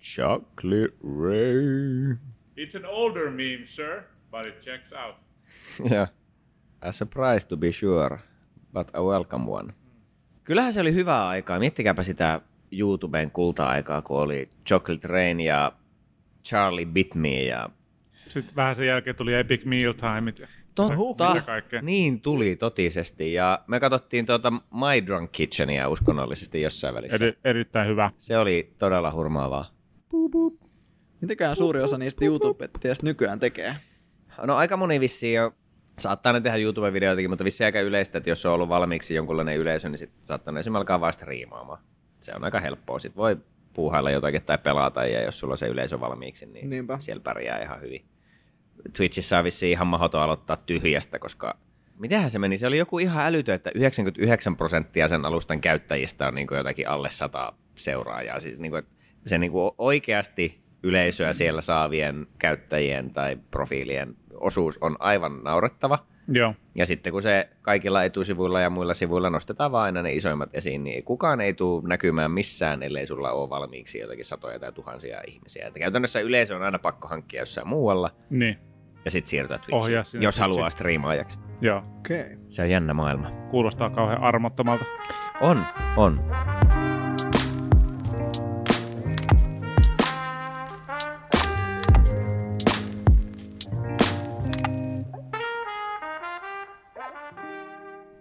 Chocolate Ray. It's an older meme, sir, but it checks out. Yeah. A surprise to be sure, but a welcome one. Kyllähän se oli hyvää aikaa. Miettikääpä sitä YouTuben kulta-aikaa, kun oli Chocolate Rain ja Charlie Bit Me ja Sitten vähän sen jälkeen tuli Epic Meal Timeit. Ja... Totta, niin tuli totisesti. Ja me katsottiin tuota My Drunk Kitchenia uskonnollisesti jossain välissä. Eri, erittäin hyvä. Se oli todella hurmaavaa. Mitäkään suuri osa niistä YouTube-pettiäistä nykyään tekee? No aika moni vissiin jo saattaa ne tehdä YouTube-videoitakin, mutta vissiin aika yleistä, että jos on ollut valmiiksi jonkunlainen yleisö, niin sitten saattaa ne esimerkiksi alkaa vaan striimaamaan. Se on aika helppoa. Sitten voi puuhailla jotakin tai pelata, ja jos sulla on se yleisö valmiiksi, niin Niinpä. siellä pärjää ihan hyvin. Twitchissä on vissiin ihan mahdoton aloittaa tyhjästä, koska mitähän se meni? Se oli joku ihan älytö, että 99 prosenttia sen alustan käyttäjistä on niin jotakin alle 100 seuraajaa. Siis niin kuin, se niin kuin oikeasti yleisöä siellä saavien käyttäjien tai profiilien osuus on aivan naurettava. Joo. Ja sitten kun se kaikilla etusivuilla ja muilla sivuilla nostetaan vaan aina ne isoimmat esiin, niin kukaan ei tule näkymään missään, ellei sulla ole valmiiksi jotakin satoja tai tuhansia ihmisiä. Että käytännössä yleisö on aina pakko hankkia jossain muualla Niin. ja sitten siirtyä Ohjaa Twitchiin, sinne jos Twitchiin. haluaa striimaajaksi. Joo. Okei. Okay. Se on jännä maailma. Kuulostaa kauhean armottomalta. On, on.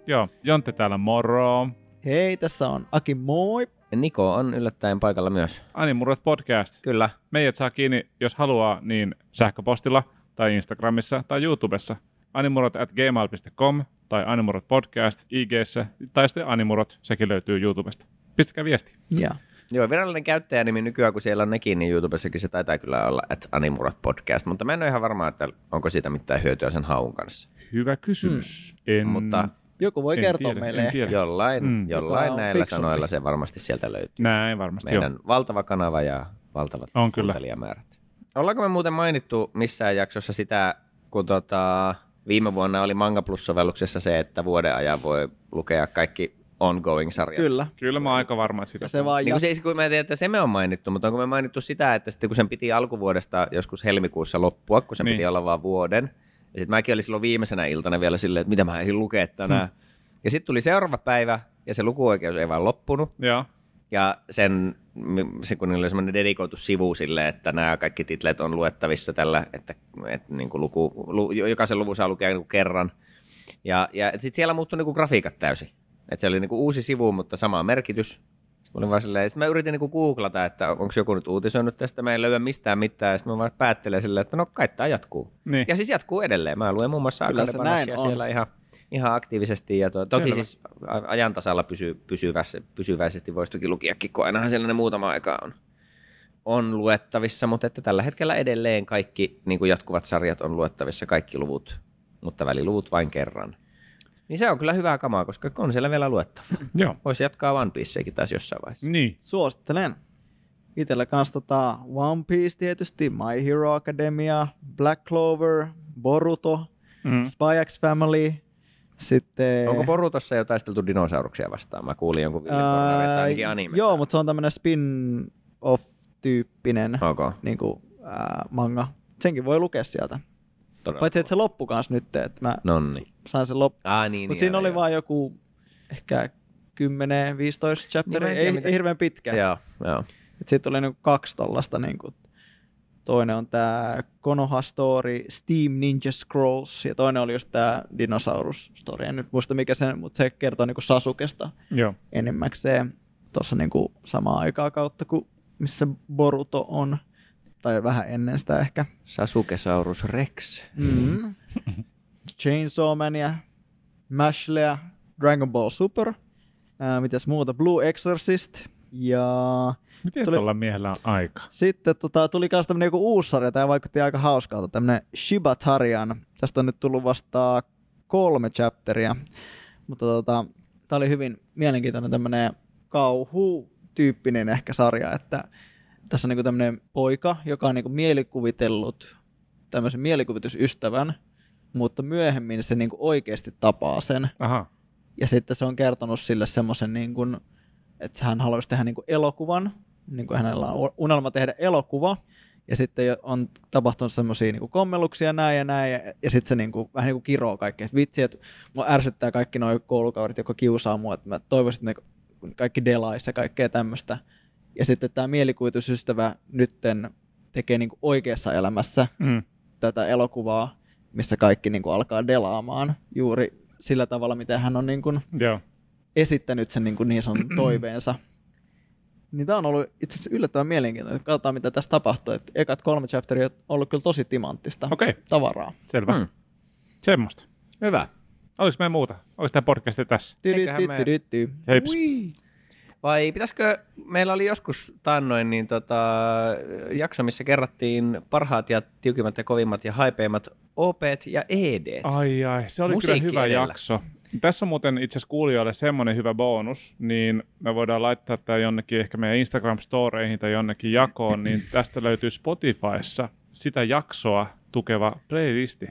Joo. Jontte täällä moro. Hei, tässä on Aki, moi! Ja Niko on yllättäen paikalla myös. Animurot podcast. Kyllä. Meidät saa kiinni, jos haluaa, niin sähköpostilla tai Instagramissa tai YouTubessa. Animurot at gmail.com tai Animurot podcast IGssä tai sitten Animurot, sekin löytyy YouTubesta. Pistäkää viesti. Ja. Joo, virallinen käyttäjänimi nykyään, kun siellä on nekin, niin YouTubessakin se taitaa kyllä olla, että Animurat podcast, mutta mä en ole ihan varma, että onko siitä mitään hyötyä sen haun kanssa. Hyvä kysymys. En, Mutta Joku voi en kertoa tiedä, meille en ehkä. tiedä. jollain, Mm. jollain näillä fiksumpi. sanoilla se varmasti sieltä löytyy. Näin varmasti Meidän joo. valtava kanava ja valtavat On kyllä. kuuntelijamäärät. Ollaanko me muuten mainittu missään jaksossa sitä, kun tota, viime vuonna oli Manga Plus-sovelluksessa se, että vuoden ajan voi lukea kaikki ongoing-sarjat? Kyllä. Kyllä mä oon aika varma, että sitä Ja se vaan Niin se, kun mä tiedän, että se me on mainittu, mutta onko me mainittu sitä, että sitten kun sen piti alkuvuodesta joskus helmikuussa loppua, kun sen Niin. piti olla vain vuoden, ja sitten mäkin olin silloin viimeisenä iltana vielä silleen, että mitä mä ehdin lukea tänään. Hmm. Ja sitten tuli seuraava päivä, ja se lukuoikeus ei vaan loppunut. Joo. Ja sen, se, kun niillä oli semmoinen dedikoitu sivu sille, että nämä kaikki titlet on luettavissa tällä, että, että niin kuin luku, lu, jokaisen luvun saa lukea niin kuin kerran. Ja, ja sitten siellä muuttui niin kuin grafiikat täysin. Että se oli niin kuin uusi sivu, mutta sama merkitys. Sitten mä, olin vaan silleen, sit mä yritin niin kuin googlata, että onko joku nyt uutisoinut tästä, mä en löyä mistään mitään. Ja sitten mä vaan päättelen silleen, että no kai tämä jatkuu. Niin. Ja siis jatkuu edelleen. Mä luen muun muassa on. siellä ihan, ihan aktiivisesti. Ja to, toki Selvä. siis a- ajan tasalla pysy, pysyvästi, pysyväisesti voisi toki lukiakin, kun ainahan siellä ne muutama aika on, on luettavissa. Mutta että tällä hetkellä edelleen kaikki niin kuin jatkuvat sarjat on luettavissa, kaikki luvut, mutta väliluvut vain kerran. Niin se on kyllä hyvää kamaa, koska on siellä vielä luettava. Joo. Voisi jatkaa One Pieceäkin taas jossain vaiheessa. Niin. Suosittelen. Itellä kanssa tota One Piece tietysti, My Hero Academia, Black Clover, Boruto, Mm. Spy X Family, sitten... Onko Borutossa jo taisteltu dinosauruksia vastaan? Mä kuulin jonkun että ainakin animessa. Joo, mutta se on tämmönen spin-off-tyyppinen Ok, niin kuin, ää, manga. Senkin voi lukea sieltä. Todella. Paitsi, että se loppu kans nyt, että mä Nonni. sain sen loppu. Ah, niin, Mutta niin, siinä oli vaan joku ehkä 10-15 chapteria, Niin, ei, mitä- ei hirveän pitkä. Joo, joo. Et siitä oli niinku kaksi tollasta. Niinku, toinen on tämä Konoha Story, Steam Ninja Scrolls, ja toinen oli just tämä Dinosaurus Story. En nyt muista mikä se, mutta se kertoo niinku Sasukesta Joo. enimmäkseen tuossa niinku samaa aikaa kautta kuin missä Boruto on. Tai vähän ennen sitä ehkä. Sasukesaurus Rex. Mm. Chainsaw Mania, Mashlea, Dragon Ball Super, ää, mitäs muuta, Blue Exorcist, ja Miten Tuli- tuolla miehellä on aika? sitten tota, tuli myös tämmönen joku uusi sarja, tämä vaikutti aika hauskalta, tämmönen Shibatarian. Tästä on nyt tullut vasta kolme chapteria, mutta tota, tämä oli hyvin mielenkiintoinen tämmönen kauhu-tyyppinen ehkä sarja, että tässä on niinku tämmönen poika, joka on niinku mielikuvitellut tämmöisen mielikuvitusystävän, mutta myöhemmin se niinku oikeasti tapaa sen. Aha. Ja sitten se on kertonut sille semmoisen, niin kuin, että hän haluaisi tehdä niin kuin elokuvan niin kuin hänellä on unelma tehdä elokuva, ja sitten on tapahtunut semmoisia niin kommelluksia näin ja näin, ja, ja sitten se niin kuin, vähän niin kuin kiroo kaikkea. Et vitsi, että mua ärsyttää kaikki nuo koulukaudet, jotka kiusaa mua, että mä toivoisin, että ne kaikki delais ja kaikkea tämmöistä. Ja sitten tämä mielikuvitusystävä nytten tekee niin kuin oikeassa elämässä Mm. tätä elokuvaa, missä kaikki niin kuin alkaa delaamaan juuri sillä tavalla, miten hän on niin kuin Joo. esittänyt sen niin, kuin niin sanotun toiveensa. Niin tämä on ollut itse asiassa yllättävän mielenkiintoinen. Katsotaan, mitä tässä tapahtuu. Et ekat kolme chapteria on ollut kyllä tosi timanttista Okei, okay, tavaraa. selvä. Mm. Semmosta. Hyvä. Oliko meidän muuta? Oliko tämä podcasti tässä? Eiköhän me-. Heips. Vai pitäisikö, meillä oli joskus taannoin niin tota, jakso, missä kerrattiin parhaat ja tiukimmat ja kovimmat ja haipeimmat OP ja ED. Ai ai, se oli Musiikki kyllä hyvä edellä. jakso. Tässä on muuten itse asiassa kuulijoille semmoinen hyvä bonus, niin me voidaan laittaa tämä jonnekin ehkä meidän Instagram-storeihin tai jonnekin jakoon, niin tästä löytyy Spotifyssa sitä jaksoa tukeva playlisti.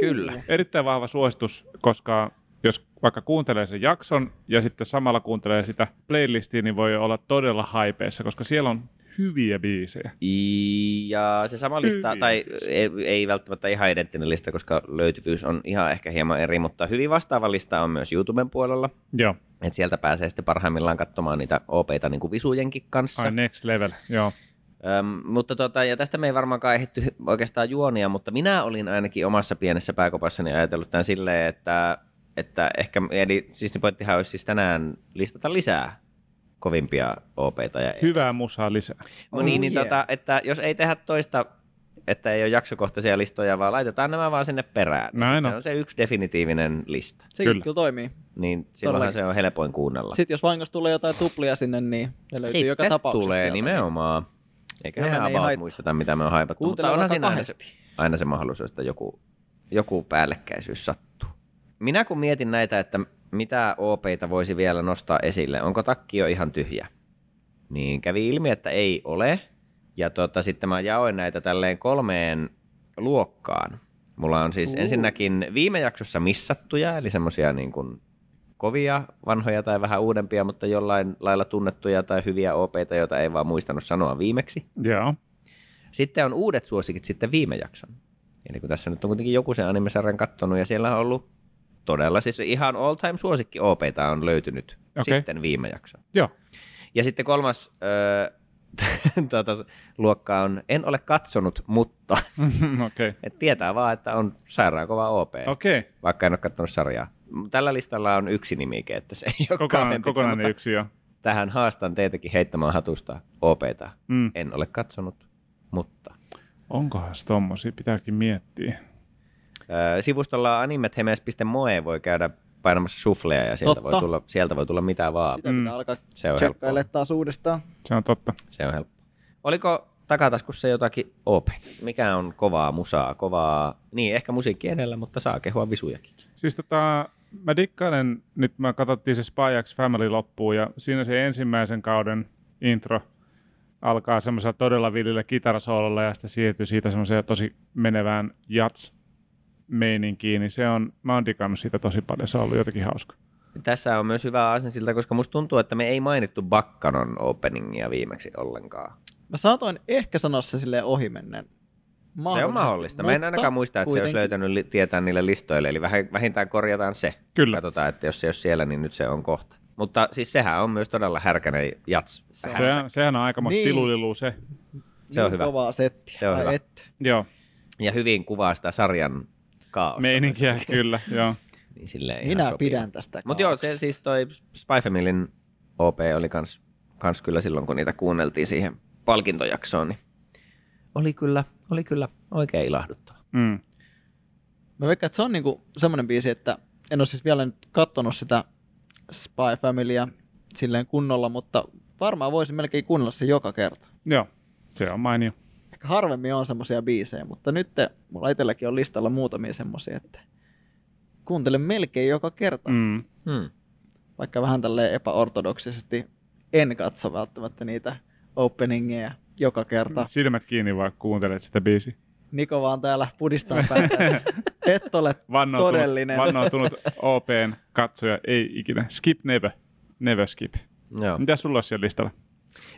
Kyllä. Erittäin vahva suositus, koska jos vaikka kuuntelee sen jakson ja sitten samalla kuuntelee sitä playlistia, niin voi olla todella haipeissa, koska siellä on hyviä biisejä. Ja se sama lista, Hyvin. tai ei, ei välttämättä ihan identtinen lista, koska löytyvyys on ihan ehkä hieman eri, mutta hyvin vastaava lista on myös YouTuben puolella. Joo, Et sieltä pääsee sitten parhaimmillaan katsomaan niitä OPita niin kuin visujenkin kanssa. ai next level, joo. Öm, mutta tota, ja tästä me ei varmaankaan ehditty oikeastaan juonia, mutta minä olin ainakin omassa pienessä pääkopassani ajatellut tämän silleen, että, että ehkä, eli siis se pointtihan olisi siis tänään listata lisää kovimpia OPita. Ja Hyvää musaa lisää. No niin, Oh niin yeah. tota, että jos ei tehdä toista, että ei ole jaksokohtaisia listoja, vaan laitetaan nämä vaan sinne perään. niin Näin. Se on se yksi definitiivinen lista. Sekin Kyllä. kyllä. toimii. Niin silloinhan se on helpoin kuunnella. Sitten jos vahingossa tulee jotain tuplia sinne, niin ne löytyy Sitten joka tapauksessa. tulee sieltä. nimenomaan. Me Sehän ei about haittaa. muisteta, mitä me on haivattu. Mutta Kuuntele onhan vaikka siinä aina se, aina se mahdollisuus, että joku, joku päällekkäisyys sattuu. Minä kun mietin näitä, että mitä OPita voisi vielä nostaa esille, onko takki jo ihan tyhjä, niin kävi ilmi, että ei ole. Ja tota, sitten mä jaoin näitä tälleen kolmeen luokkaan. Mulla on siis Uu. ensinnäkin viime jaksossa missattuja, eli semmosia niin kuin kovia, vanhoja tai vähän uudempia, mutta jollain lailla tunnettuja tai hyviä OPita, joita ei vaan muistanut sanoa viimeksi. Joo. Sitten on uudet suosikit sitten viime jakson. Eli kun tässä nyt on kuitenkin joku sen animesarjan kattonut, ja siellä on ollut todella siis ihan all time suosikki OPta on löytynyt Okei. sitten viime jakson. Joo. Ja sitten kolmas öö, tuota, luokka on, en ole katsonut, mutta Okei. et tietää vaan, että on sairaan kova OP, Okei. vaikka en ole katsonut sarjaa. Tällä listalla on yksi nimike, että se ei ole Kokonaan, pitkä, kokonainen yksi, joo. tähän haastan teitäkin heittämään hatusta OPta. Mm. En ole katsonut, mutta Onkohan se tommosia? Pitääkin miettiä. Sivustolla animethemes.moe voi käydä painamassa sufleja ja sieltä voi, Totta. tulla, sieltä voi tulla mitä vaan. Sitä Mm. pitää alkaa Se on helppoa. taas uudestaan. Se on totta. Se on helppo. Oliko takataskussa jotakin OP? Mikä on kovaa musaa, kovaa, niin ehkä musiikki edellä, mutta saa kehua visujakin. Siis tota, mä dikkailen, nyt mä katsottiin se Spy X Family loppuun ja siinä se ensimmäisen kauden intro alkaa semmoisella todella villillä kitarasoololla ja sitten siirtyy siitä semmoiseen tosi menevään jats meininkiin, niin se on, mä oon digannut siitä tosi paljon, se on ollut jotenkin hauska. Tässä on myös hyvä asensilta, koska musta tuntuu, että me ei mainittu Bakkanon openingia viimeksi ollenkaan. Mä saatoin ehkä sanoa se silleen ohimennen. Se on mahdollista. Mä en ainakaan muista, että se olisi löytänyt li- tietää niille listoille, eli väh- vähintään korjataan se. Kyllä. Katsotaan, että jos se ei ole siellä, niin nyt se on kohta. Mutta siis sehän on myös todella härkänen jats. Se Se, sehän on aikamoista Niin. niin. tilulilu se. Se on hyvä. Kovaa settiä. Se on Ai hyvä. että. Joo, Ja hyvin kuvaa sitä sarjan kaaosta. meininkiä kyllä, joo. Niin silleen ihan Minä sopii. pidän tästä. Mutta joo, se siis toi Spy Familyn OP oli kans, kans kyllä silloin, kun niitä kuunneltiin siihen palkintojaksoon, niin oli kyllä, oli kyllä oikein ilahduttava. Mm. Mä veikkaan, että se on niinku semmoinen biisi, että en ole siis vielä nyt kattonut sitä Spy Familya silleen kunnolla, mutta varmaan voisin melkein kuunnella se joka kerta. Joo, se on mainio. Harvemmin on semmoisia biisejä, mutta nyt mulla itselläkin on listalla muutamia semmoisia, että kuuntelen melkein joka kerta, mm. Mm. Hmm. vaikka vähän tälleen epäortodoksisesti en katso välttämättä niitä openingeja joka kerta. Silmät kiinni vaan kuuntelet sitä biisiä. Niko vaan täällä pudistaa päätä. Et ole Vannoutunut, todellinen. vannoutunut OPn katsoja ei ikinä. Skip never. Never skip. Joo. Mitä sulla on siellä listalla?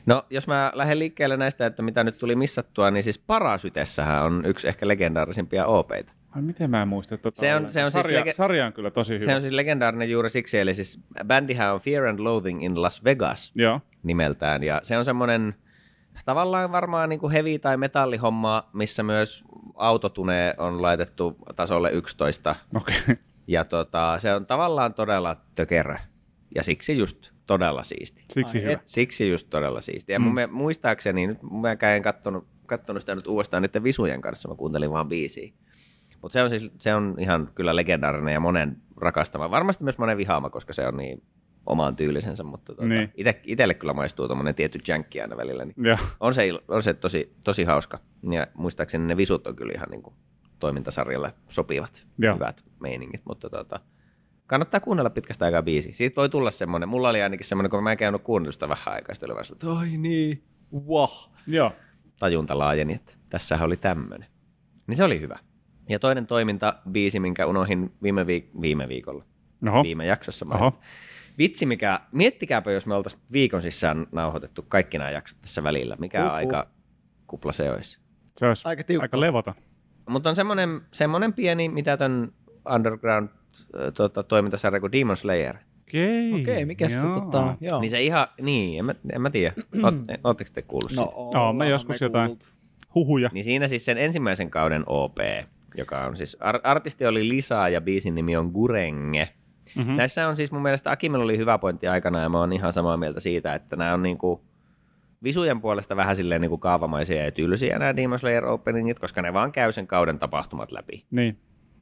No, jos mä lähden liikkeelle näistä, että mitä nyt tuli missattua, niin siis Parasytessähän on yksi ehkä legendaarisimpia OPeita. Ai miten mä en muista tota Se on- se on siis sarja, lege- sarja on kyllä tosi hyvä. Se on siis legendaarinen juuri siksi, eli siis bändihän on Fear and Loathing in Las Vegas Joo, nimeltään, ja se on semmoinen tavallaan varmaan niin kuin heavy- tai metallihomma, missä myös autotune on laitettu tasolle 11, okei. Okay. ja tota, se on tavallaan todella tökerö, ja siksi just todella siisti. Siksi Ai hyvä. et. Siksi just todella siisti. Ja Mm. mun muistaakseni, nyt mä en kattonut, kattonut sitä nyt uudestaan niiden visujen kanssa, mä kuuntelin vaan biisiä. Mutta se on siis, se on ihan kyllä legendaarinen ja monen rakastama. Varmasti myös monen vihaama, koska se on niin omaan tyylisensä, mutta tuota, Niin. ite, itelle kyllä maistuu tuommoinen tietty jänkki aina välillä. Niin on se, on se tosi, tosi hauska. Ja muistaakseni ne visut on kyllä ihan niin kuin toimintasarjalle sopivat, Joo. hyvät meiningit, mutta tota, kannattaa kuunnella pitkästä aikaa biisi. Siitä voi tulla semmoinen, mulla oli ainakin semmoinen, kun mä en käynyt kuunnella sitä vähän aikaa, sitten oli vaan että ai niin, wow. Joo. Tajunta laajeni, että tässähän oli tämmöinen. Niin se oli hyvä. Ja toinen toiminta, biisi, minkä unohin viime, viik- viime viikolla, Oho. viime jaksossa. Oho. mainita. Vitsi, mikä, miettikääpä, jos me oltaisiin viikon sisään nauhoitettu kaikki nämä jaksot tässä välillä. Mikä Uhuh. aika kupla se olisi. Se olisi Aika aika, tiukka. aika levoton. Mutta on semmoinen, semmoinen pieni mitätön underground tota, toimintasarja kuin Demon Slayer. Okei. Okei, mikä se tota, joo. Niin se ihan, niin, en mä, en mä tiedä. Oot, Ootteko te kuullut no, siitä? ollaan me joskus me jotain. Huhuja. Niin siinä siis sen ensimmäisen kauden OP, joka on siis, ar- artisti oli Lisa ja biisin nimi on Gurenge. Mm-hmm. Näissä on siis mun mielestä Akimella oli hyvä pointti aikana ja mä oon ihan samaa mieltä siitä, että nämä on niinku visujen puolesta vähän silleen niinku kaavamaisia ja tylsiä nämä Demon Slayer openingit, koska ne vaan käy sen kauden tapahtumat läpi. Niin.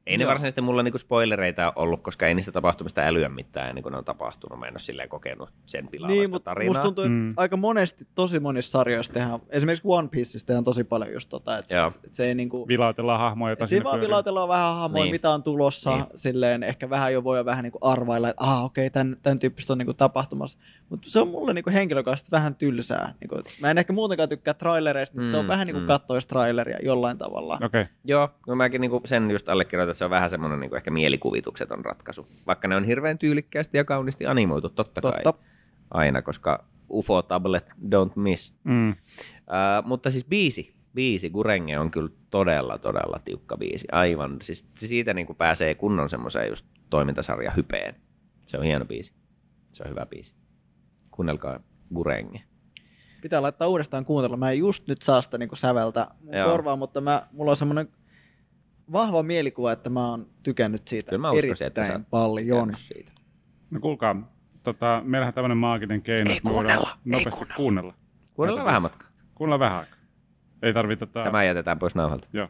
Ei ne Joo. varsinaisesti mulla niinku spoilereita ollut, koska ei niistä tapahtumista älyä mitään ennen kuin ne on tapahtunut. Mä en ole silleen kokenut sen pilaavasta Niin, mutta tarinaa. musta tuntuu, että Mm. aika monesti, tosi monissa sarjoissa tehdään, esimerkiksi One Pieceissa tehdään tosi paljon just tota, että se, että se ei niinku, Vilautellaan hahmoja, joita et siinä vaan vilautellaan vähän hahmoja, Niin. mitä on tulossa, Niin. niin. silleen ehkä vähän jo voi vähän niinku arvailla, että ah okei, okay, tämän, tämän tyyppistä on niinku tapahtumassa, mutta se on mulle niinku henkilökohtaisesti vähän tylsää. Niinku, et mä en ehkä muutenkaan tykkää trailereista, niin se on Mm, vähän niinku mm. kattois traileria jollain tavalla. Okei. Okay. Joo, no mäkin niinku sen just allekirjoitan, että se on vähän semmoinen niinku ehkä mielikuvitukseton ratkaisu. Vaikka ne on hirveän tyylikkäästi ja kauniisti animoitu, totta, kai. Totta. Aina, koska UFO Tablet don't miss. Mm. Uh, mutta siis biisi, biisi, Gurenge on kyllä todella, todella tiukka biisi. Aivan, siis siitä niinku pääsee kunnon semmoiseen just toimintasarja hypeen. Se on hieno biisi. Se on hyvä biisi. Kuunnelkaa Gurenge. Pitää laittaa uudestaan kuuntella. Mä en just nyt saa sitä niinku säveltä mun Joo. korvaan, mutta mä, mulla on semmoinen vahva mielikuva, että mä oon tykännyt siitä Kyllä mä uskoisin, että sä erittäin oot paljon. Siitä. No kuulkaa, tota, meillähän tämmöinen maaginen keino, Ei että kuunnella, ei nopeasti kuunnella. kuunnella. Kuunnellaan Näitä vähän matkaa. Kuunnellaan vähän aikaa. Ei tarvitse tota... Tämä jätetään pois nauhalta. Joo.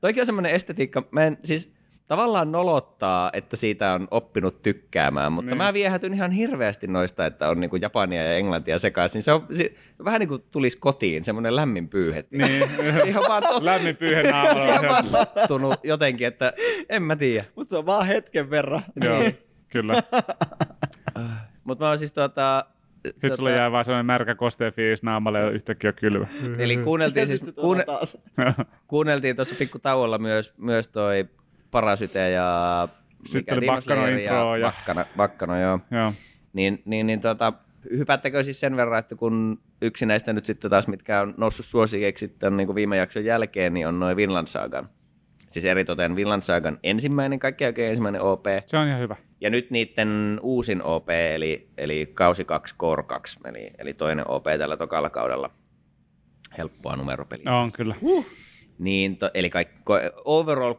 Toikin on semmoinen estetiikka, mä en siis tavallaan nolottaa, että siitä on oppinut tykkäämään, mutta Niin. mä viehätyn ihan hirveästi noista, että on niinku japania ja englantia sekaisin. Se on se, vähän niin kuin tulisi kotiin, semmoinen lämmin pyyhe. Niin. Ihan vaan tot, Lämmin pyyhe on naamalla. vaan tottunut jotenkin, että en mä tiedä. Mutta se on vaan hetken verran. Joo, kyllä. Mutta mä oon siis tota... Sitten sulle jää vaan sellainen märkä kostea fiilis naamalle ja yhtäkkiä on kylmä. Eli kuunneltiin siis, kuunne, kuunneltiin tuossa pikku tauolla myös, myös toi Parasyte ja... Sitten oli Slayer intro ja- Baccano, Baccano, joo. Joo. Niin, niin, niin tota, hypättäkö siis sen verran, että kun yksi näistä nyt sitten taas, mitkä on noussut suosikeiksi sitten niin kuin viime jakson jälkeen, niin on noin Vinland Sagan. Siis eritoten Vinland Sagan ensimmäinen, kaikki oikein ensimmäinen OP. Se on ihan hyvä. Ja nyt niiden uusin OP, eli, eli kausi 2, core 2, eli, eli toinen OP tällä tokalla kaudella. Helppoa numeropeliä. On kyllä. Niin, to, eli kaikki, overall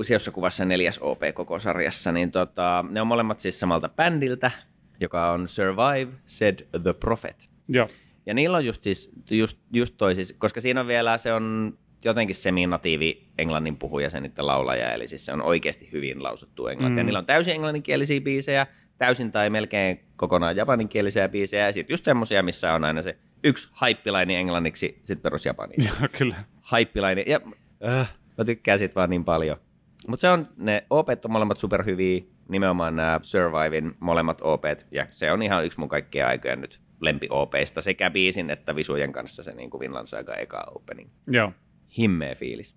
isossa kuvassa neljäs OP koko sarjassa, niin tota, ne on molemmat siis samalta bändiltä, joka on Survive, Said the Prophet. Joo. Ja niillä on just siis, just, just toi siis, koska siinä on vielä, se on jotenkin seminatiivi englannin puhuja se niiden laulaja, eli siis se on oikeasti hyvin lausuttu englantia. Mm. Mm. Niillä on täysin englanninkielisiä biisejä, täysin tai melkein kokonaan japaninkielisiä biisejä, ja sitten just semmosia, missä on aina se yksi haippilaini englanniksi, sitten perus japaniksi Joo, kyllä. Haippilainen. Ja, äh, mä tykkään siitä vaan niin paljon. Mutta se on, ne OPet on molemmat superhyviä, nimenomaan nämä Survivin molemmat OPet, ja se on ihan yksi mun kaikkien aikojen nyt lempi OPista, sekä biisin että visujen kanssa se niin kuin Vinland Saga eka opening. Joo. Himmeä fiilis.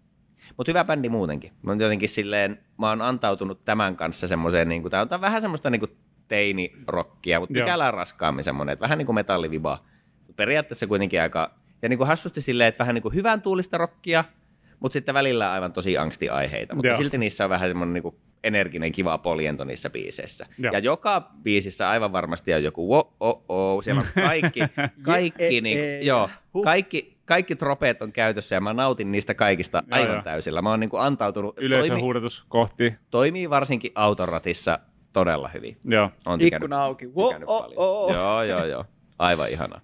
Mutta hyvä bändi muutenkin. Mä oon jotenkin silleen, mä oon antautunut tämän kanssa semmoiseen, niin kuin, tää on vähän semmoista niin kuin teinirokkia, mutta pykälää raskaammin semmoinen, että vähän niin kuin metalliviba periaatteessa kuitenkin aika, ja niin kuin hassusti silleen, että vähän niin kuin hyvän tuulista rockia, mutta sitten välillä aivan tosi angstiaiheita, mutta Joo. silti niissä on vähän semmoinen niin kuin energinen, kiva poljento niissä biiseissä. Joo. Ja joka biisissä aivan varmasti on joku wo, oh, oh, siellä on kaikki, kaikki, Je- niin, e- e- joo, huh. kaikki, kaikki tropeet on käytössä ja mä nautin niistä kaikista Joo, aivan joo. täysillä. Mä oon niin kuin antautunut, Yleisön toimi, huudatus kohti. toimii varsinkin autoratissa todella hyvin. Joo. On tykännyt, Ikkuna auki. Wo, tykännyt oh, paljon. oh. Joo, joo, joo. Aivan ihana.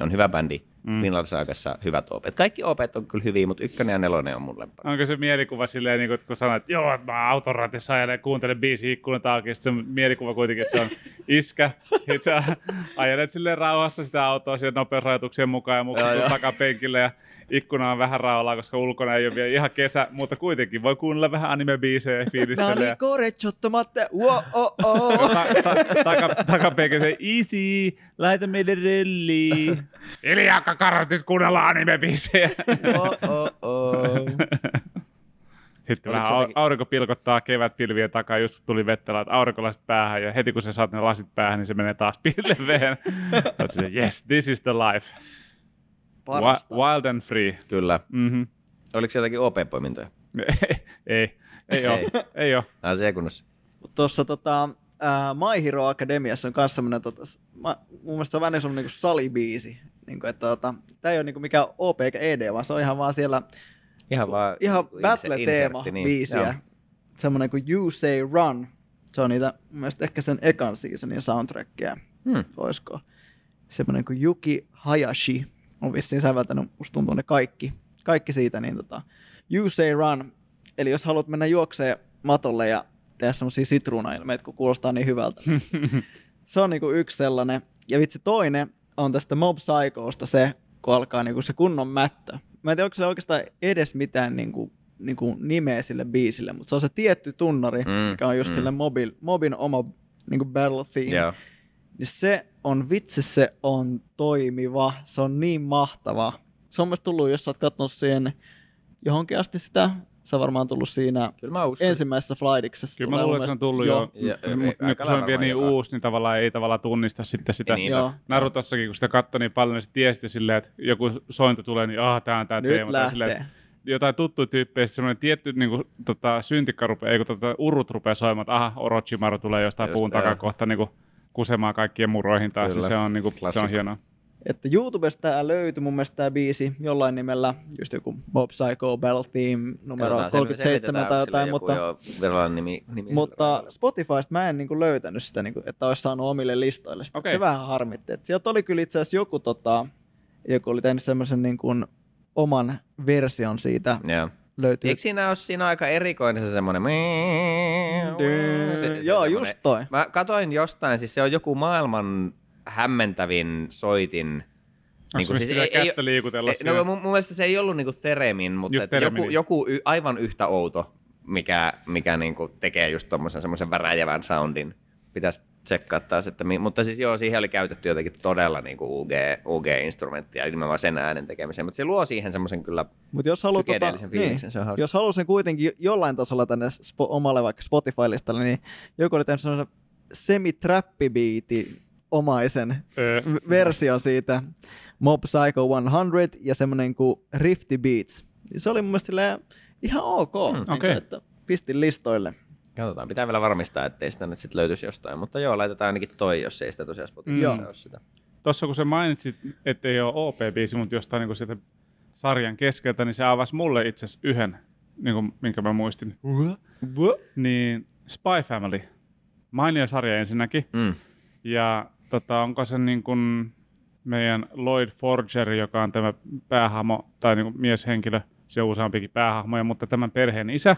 On hyvä bändi. Mm. Vinland Saagassa hyvät opet. Kaikki opet on kyllä hyviä, mutta ykkönen ja nelonen on mun lempari. Onko se mielikuva silleen, niin kun sanoit, että joo, mä autoratissa ajelen, kuuntelen biisi ikkunat auki, ja sitten se mielikuva kuitenkin, että se on iskä, että sä ajelet silleen rauhassa sitä autoa siihen nopeusrajoituksien mukaan ja mukaan takapenkille ja ikkuna on vähän raolaa, koska ulkona ei ole vielä ihan kesä, mutta kuitenkin voi kuunnella vähän anime-biisejä ja fiilistellä. Dali ja korecciottomatte. Wo, oh, oh. ta- ta- taka, takapenkille se, easy, laita meille relli. Hiljaa kakarotit, kuunnellaan anime-biisejä. oh, oh, oh. Sitten Oliko vähän jotenkin- aurinko pilkottaa kevätpilvien takaa, just tuli vettä, laitat aurinkolasit päähän ja heti kun sä saat ne lasit päähän, niin se menee taas pilveen. Yes, this is the life. Parasta. Wi- wild and free. Kyllä. Mm-hmm. Oliko se jotakin OP-poimintoja? ei, ei ole, Ei. ei ole. Nämä on se kunnossa. Tuossa tota, My Hero Academiassa on myös semmoinen, tota, mä, mun mielestä se on vähän semmoinen niinku salibiisi. Niinku, että tota, tää ei ole niinku mikään OP eikä ED, vaan se on ihan vaan siellä Ihan vaan ihan battle-teema niin. biisiä. Joo. Semmoinen kuin You Say Run. Se on niitä, mun mielestä ehkä sen ekan seasonin soundtrackia, Hmm. oisko. Semmoinen kuin Yuki Hayashi on vissiin säveltänyt, musta tuntuu ne kaikki, kaikki siitä, niin tota, You Say Run. Eli jos haluat mennä juokseen matolle ja tehdä semmoisia sitruunailmeitä, kun kuulostaa niin hyvältä. se on niinku yksi sellainen. Ja vitsi toinen on tästä Mob Psychosta se, kun alkaa niinku se kunnon mättö. Mä en tiedä, onko se oikeastaan edes mitään niinku, niinku nimeä sille biisille, mutta se on se tietty tunnari, mm, mikä on just mm. sille mobil, Mobin oma niinku battle theme. Joo. Niin se on, vitsi se on toimiva, se on niin mahtava. Se on myös tullut, jos sä oot katsonut siihen johonkin asti sitä, se on varmaan tullut siinä Kyllä mä uskon. ensimmäisessä flightiksessa. Kyllä mä luulen, että se on tullut jo, nyt kun se on vielä niin uusi, niin tavallaan ei tavallaan tunnista sitten sitä. Niin, Joo. Narutossakin, kun sitä katsoi niin paljon, niin se tiesi silleen, että joku sointo tulee, niin ah, tää on tää Nyt teema. Silleen, lähtee. että jotain tuttuja tyyppejä, sitten semmoinen tietty niin kuin, tota, syntikka rupeaa, ei kun tota, urut rupeaa soimaan, että aha, Orochimaru tulee jostain Just, puun joo. takaa kohta niin kuin, kusemaan kaikkien muroihin taas, Kyllä. ja se on, niin kuin, se on Klassikko. hienoa. Että YouTubesta tää löytyi mun mielestä tää biisi jollain nimellä, just joku Mob Psycho Battle Theme numero Katsotaan, 37 tai jotain, mutta, Virallinen nimi, nimi mutta Spotifysta mä en niinku löytänyt sitä, niinku, että olisi saanut omille listoille. Sitä. Okei. Se vähän harmitti. Et sieltä oli kyllä itse asiassa joku, tota, joku oli tehnyt semmoisen niinku oman version siitä. Joo. Löytyy. Eikö siinä ole siinä aika erikoinen se semmoinen... Se- se Joo, semmoinen- just toi. Mä katoin jostain, siis se on joku maailman hämmentävin soitin. Niinku niin siis siis ei- ei- kättä liikutella Ei? No, mun, mun mielestä se ei ollut niinku Theremin, mutta että joku, joku y, aivan yhtä outo, mikä, mikä niinku tekee just tommosen semmoisen väräjävän soundin. Pitäisi tsekkaa taas, että mi, mutta siis joo, siihen oli käytetty jotenkin todella niinku UG, UG-instrumenttia, nimenomaan sen äänen tekemiseen, mutta se luo siihen semmoisen kyllä Mutta jos haluat, tota, psykedeellisen fiiliksen, se on hauska. jos haluaa sen kuitenkin jollain tasolla tänne spo, omalle vaikka Spotify-listalle, niin joku oli tehnyt semmoisen semi-trappibiitin omaisen Öö, version siitä Mob Psycho 100 ja semmoinen kuin Rifty Beats. Niin Se oli mun mielestä ihan ok, Mm, niin okei. että pistin listoille. Katsotaan, pitää vielä varmistaa, ettei sitä nyt sitten löytyisi jostain, mutta joo, laitetaan ainakin toi, jos ei sitä tosiaan Spotifyssa Joo. ole sitä. Tuossa kun sä mainitsit, että ei ole OP-biisi, mutta jostain niin sieltä sarjan keskeltä, niin se avasi mulle itse asiassa yhden, niin kuin, minkä mä muistin. Niin Spy Family. Mainio sarja ensinnäkin. Mm. Ja tota, onko se niin kuin meidän Lloyd Forger, joka on tämä päähahmo, tai niin kuin mieshenkilö, se on useampikin päähahmoja, mutta tämän perheen isä,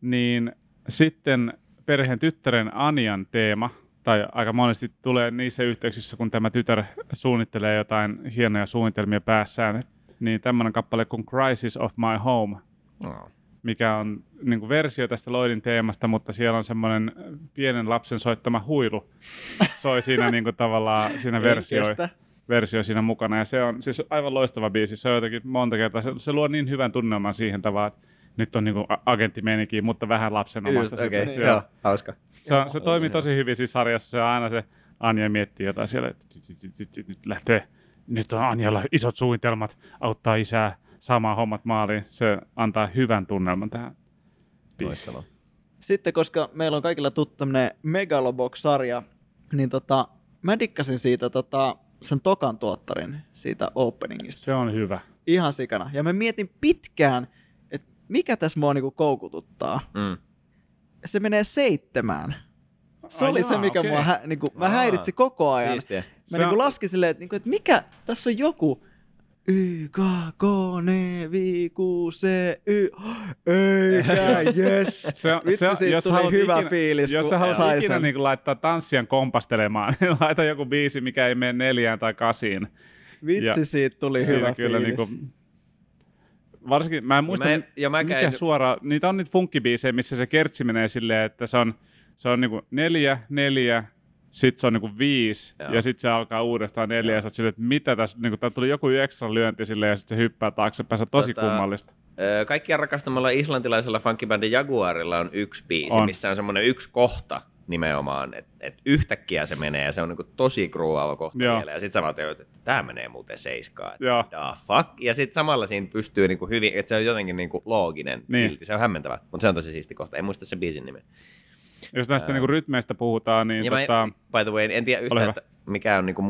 niin sitten perheen tyttären Anian teema, tai aika monesti tulee niissä yhteyksissä, kun tämä tytär suunnittelee jotain hienoja suunnitelmia päässään, niin tämmöinen kappale kuin Crisis of My Home, No. mikä on niin kuin versio tästä Lloydin teemasta, mutta siellä on semmoinen pienen lapsen soittama huilu, soi siinä niin kuin tavallaan siinä versio, versio siinä mukana, ja se on siis aivan loistava biisi, se on jotenkin monta kertaa, se, se luo niin hyvän tunnelman siihen tavallaan, että nyt on niin kuin agenttimeininkiä, mutta vähän lapsenomasta. Just, okei, sitten. okay. joo, hauska. Se, on, se toimii tosi hyvin siinä sarjassa. Se on aina se, Anja miettii jotain siellä, että nyt- nyt- nyt- nyt lähtee nyt on Anjalla isot suunnitelmat auttaa isää saamaan hommat maaliin. Se antaa hyvän tunnelman tähän biisiin. Sitten, koska meillä on kaikilla tuttu tämmönen Megalobox-sarja, niin tota, mä dikkasin siitä tota, sen tokan tuottarin siitä openingista. Se on hyvä. Ihan sikana. Ja mä mietin pitkään, mikä tässä mua niinku koukututtaa. Mm. Se menee seitsemään. Se Ai oli jaa, se, mikä okei. mua hä, niinku, mä Aa. häiritsi koko ajan. Siistiä. Mä niinku on- laskin silleen, että, niinku, että mikä, tässä on joku Y, K, K, N, V, Q, C, Y, eikä, yes. Se on, Vitsi, se on, siitä jos tuli hyvä ikinä, fiilis, Jos sä haluat ikinä sen. niin laittaa tanssijan kompastelemaan, niin laita joku biisi, mikä ei mene neljään tai kasiin. Vitsi, Ja siitä tuli hyvä kyllä fiilis. niinku, varsinkin, mä en muista, mä en- ja mäkään mikä en- suora, niitä on niitä funkkibiisejä, missä se kertsi menee silleen, että se on, se on niinku neljä, neljä, sitten se on niinku viisi, Joo. ja sitten se alkaa uudestaan neljä, ja sä silleen, että mitä tässä, niinku, tää tuli joku ekstra lyönti silleen, ja sitten se hyppää taaksepäin, se on tosi Tota, kummallista. Öö, Kaikkien rakastamalla islantilaisella funkibändin Jaguarilla on yksi biisi, on. missä on semmoinen yksi kohta nimenomaan, että et yhtäkkiä se menee ja se on niinku tosi kruuaava kohta Joo. vielä. Ja sitten sä vaan teot, että tämä menee muuten seiskaan. Joo. Da fuck. Ja sitten samalla siinä pystyy niinku hyvin, että se on jotenkin niinku looginen Niin. silti. Se on hämmentävä, mutta se on tosi siisti kohta. En muista sen biisin nimen. Jos näistä niinku rytmeistä puhutaan, niin ja tota, mä, en- by the way, en tiedä yhtään, että mikä on niinku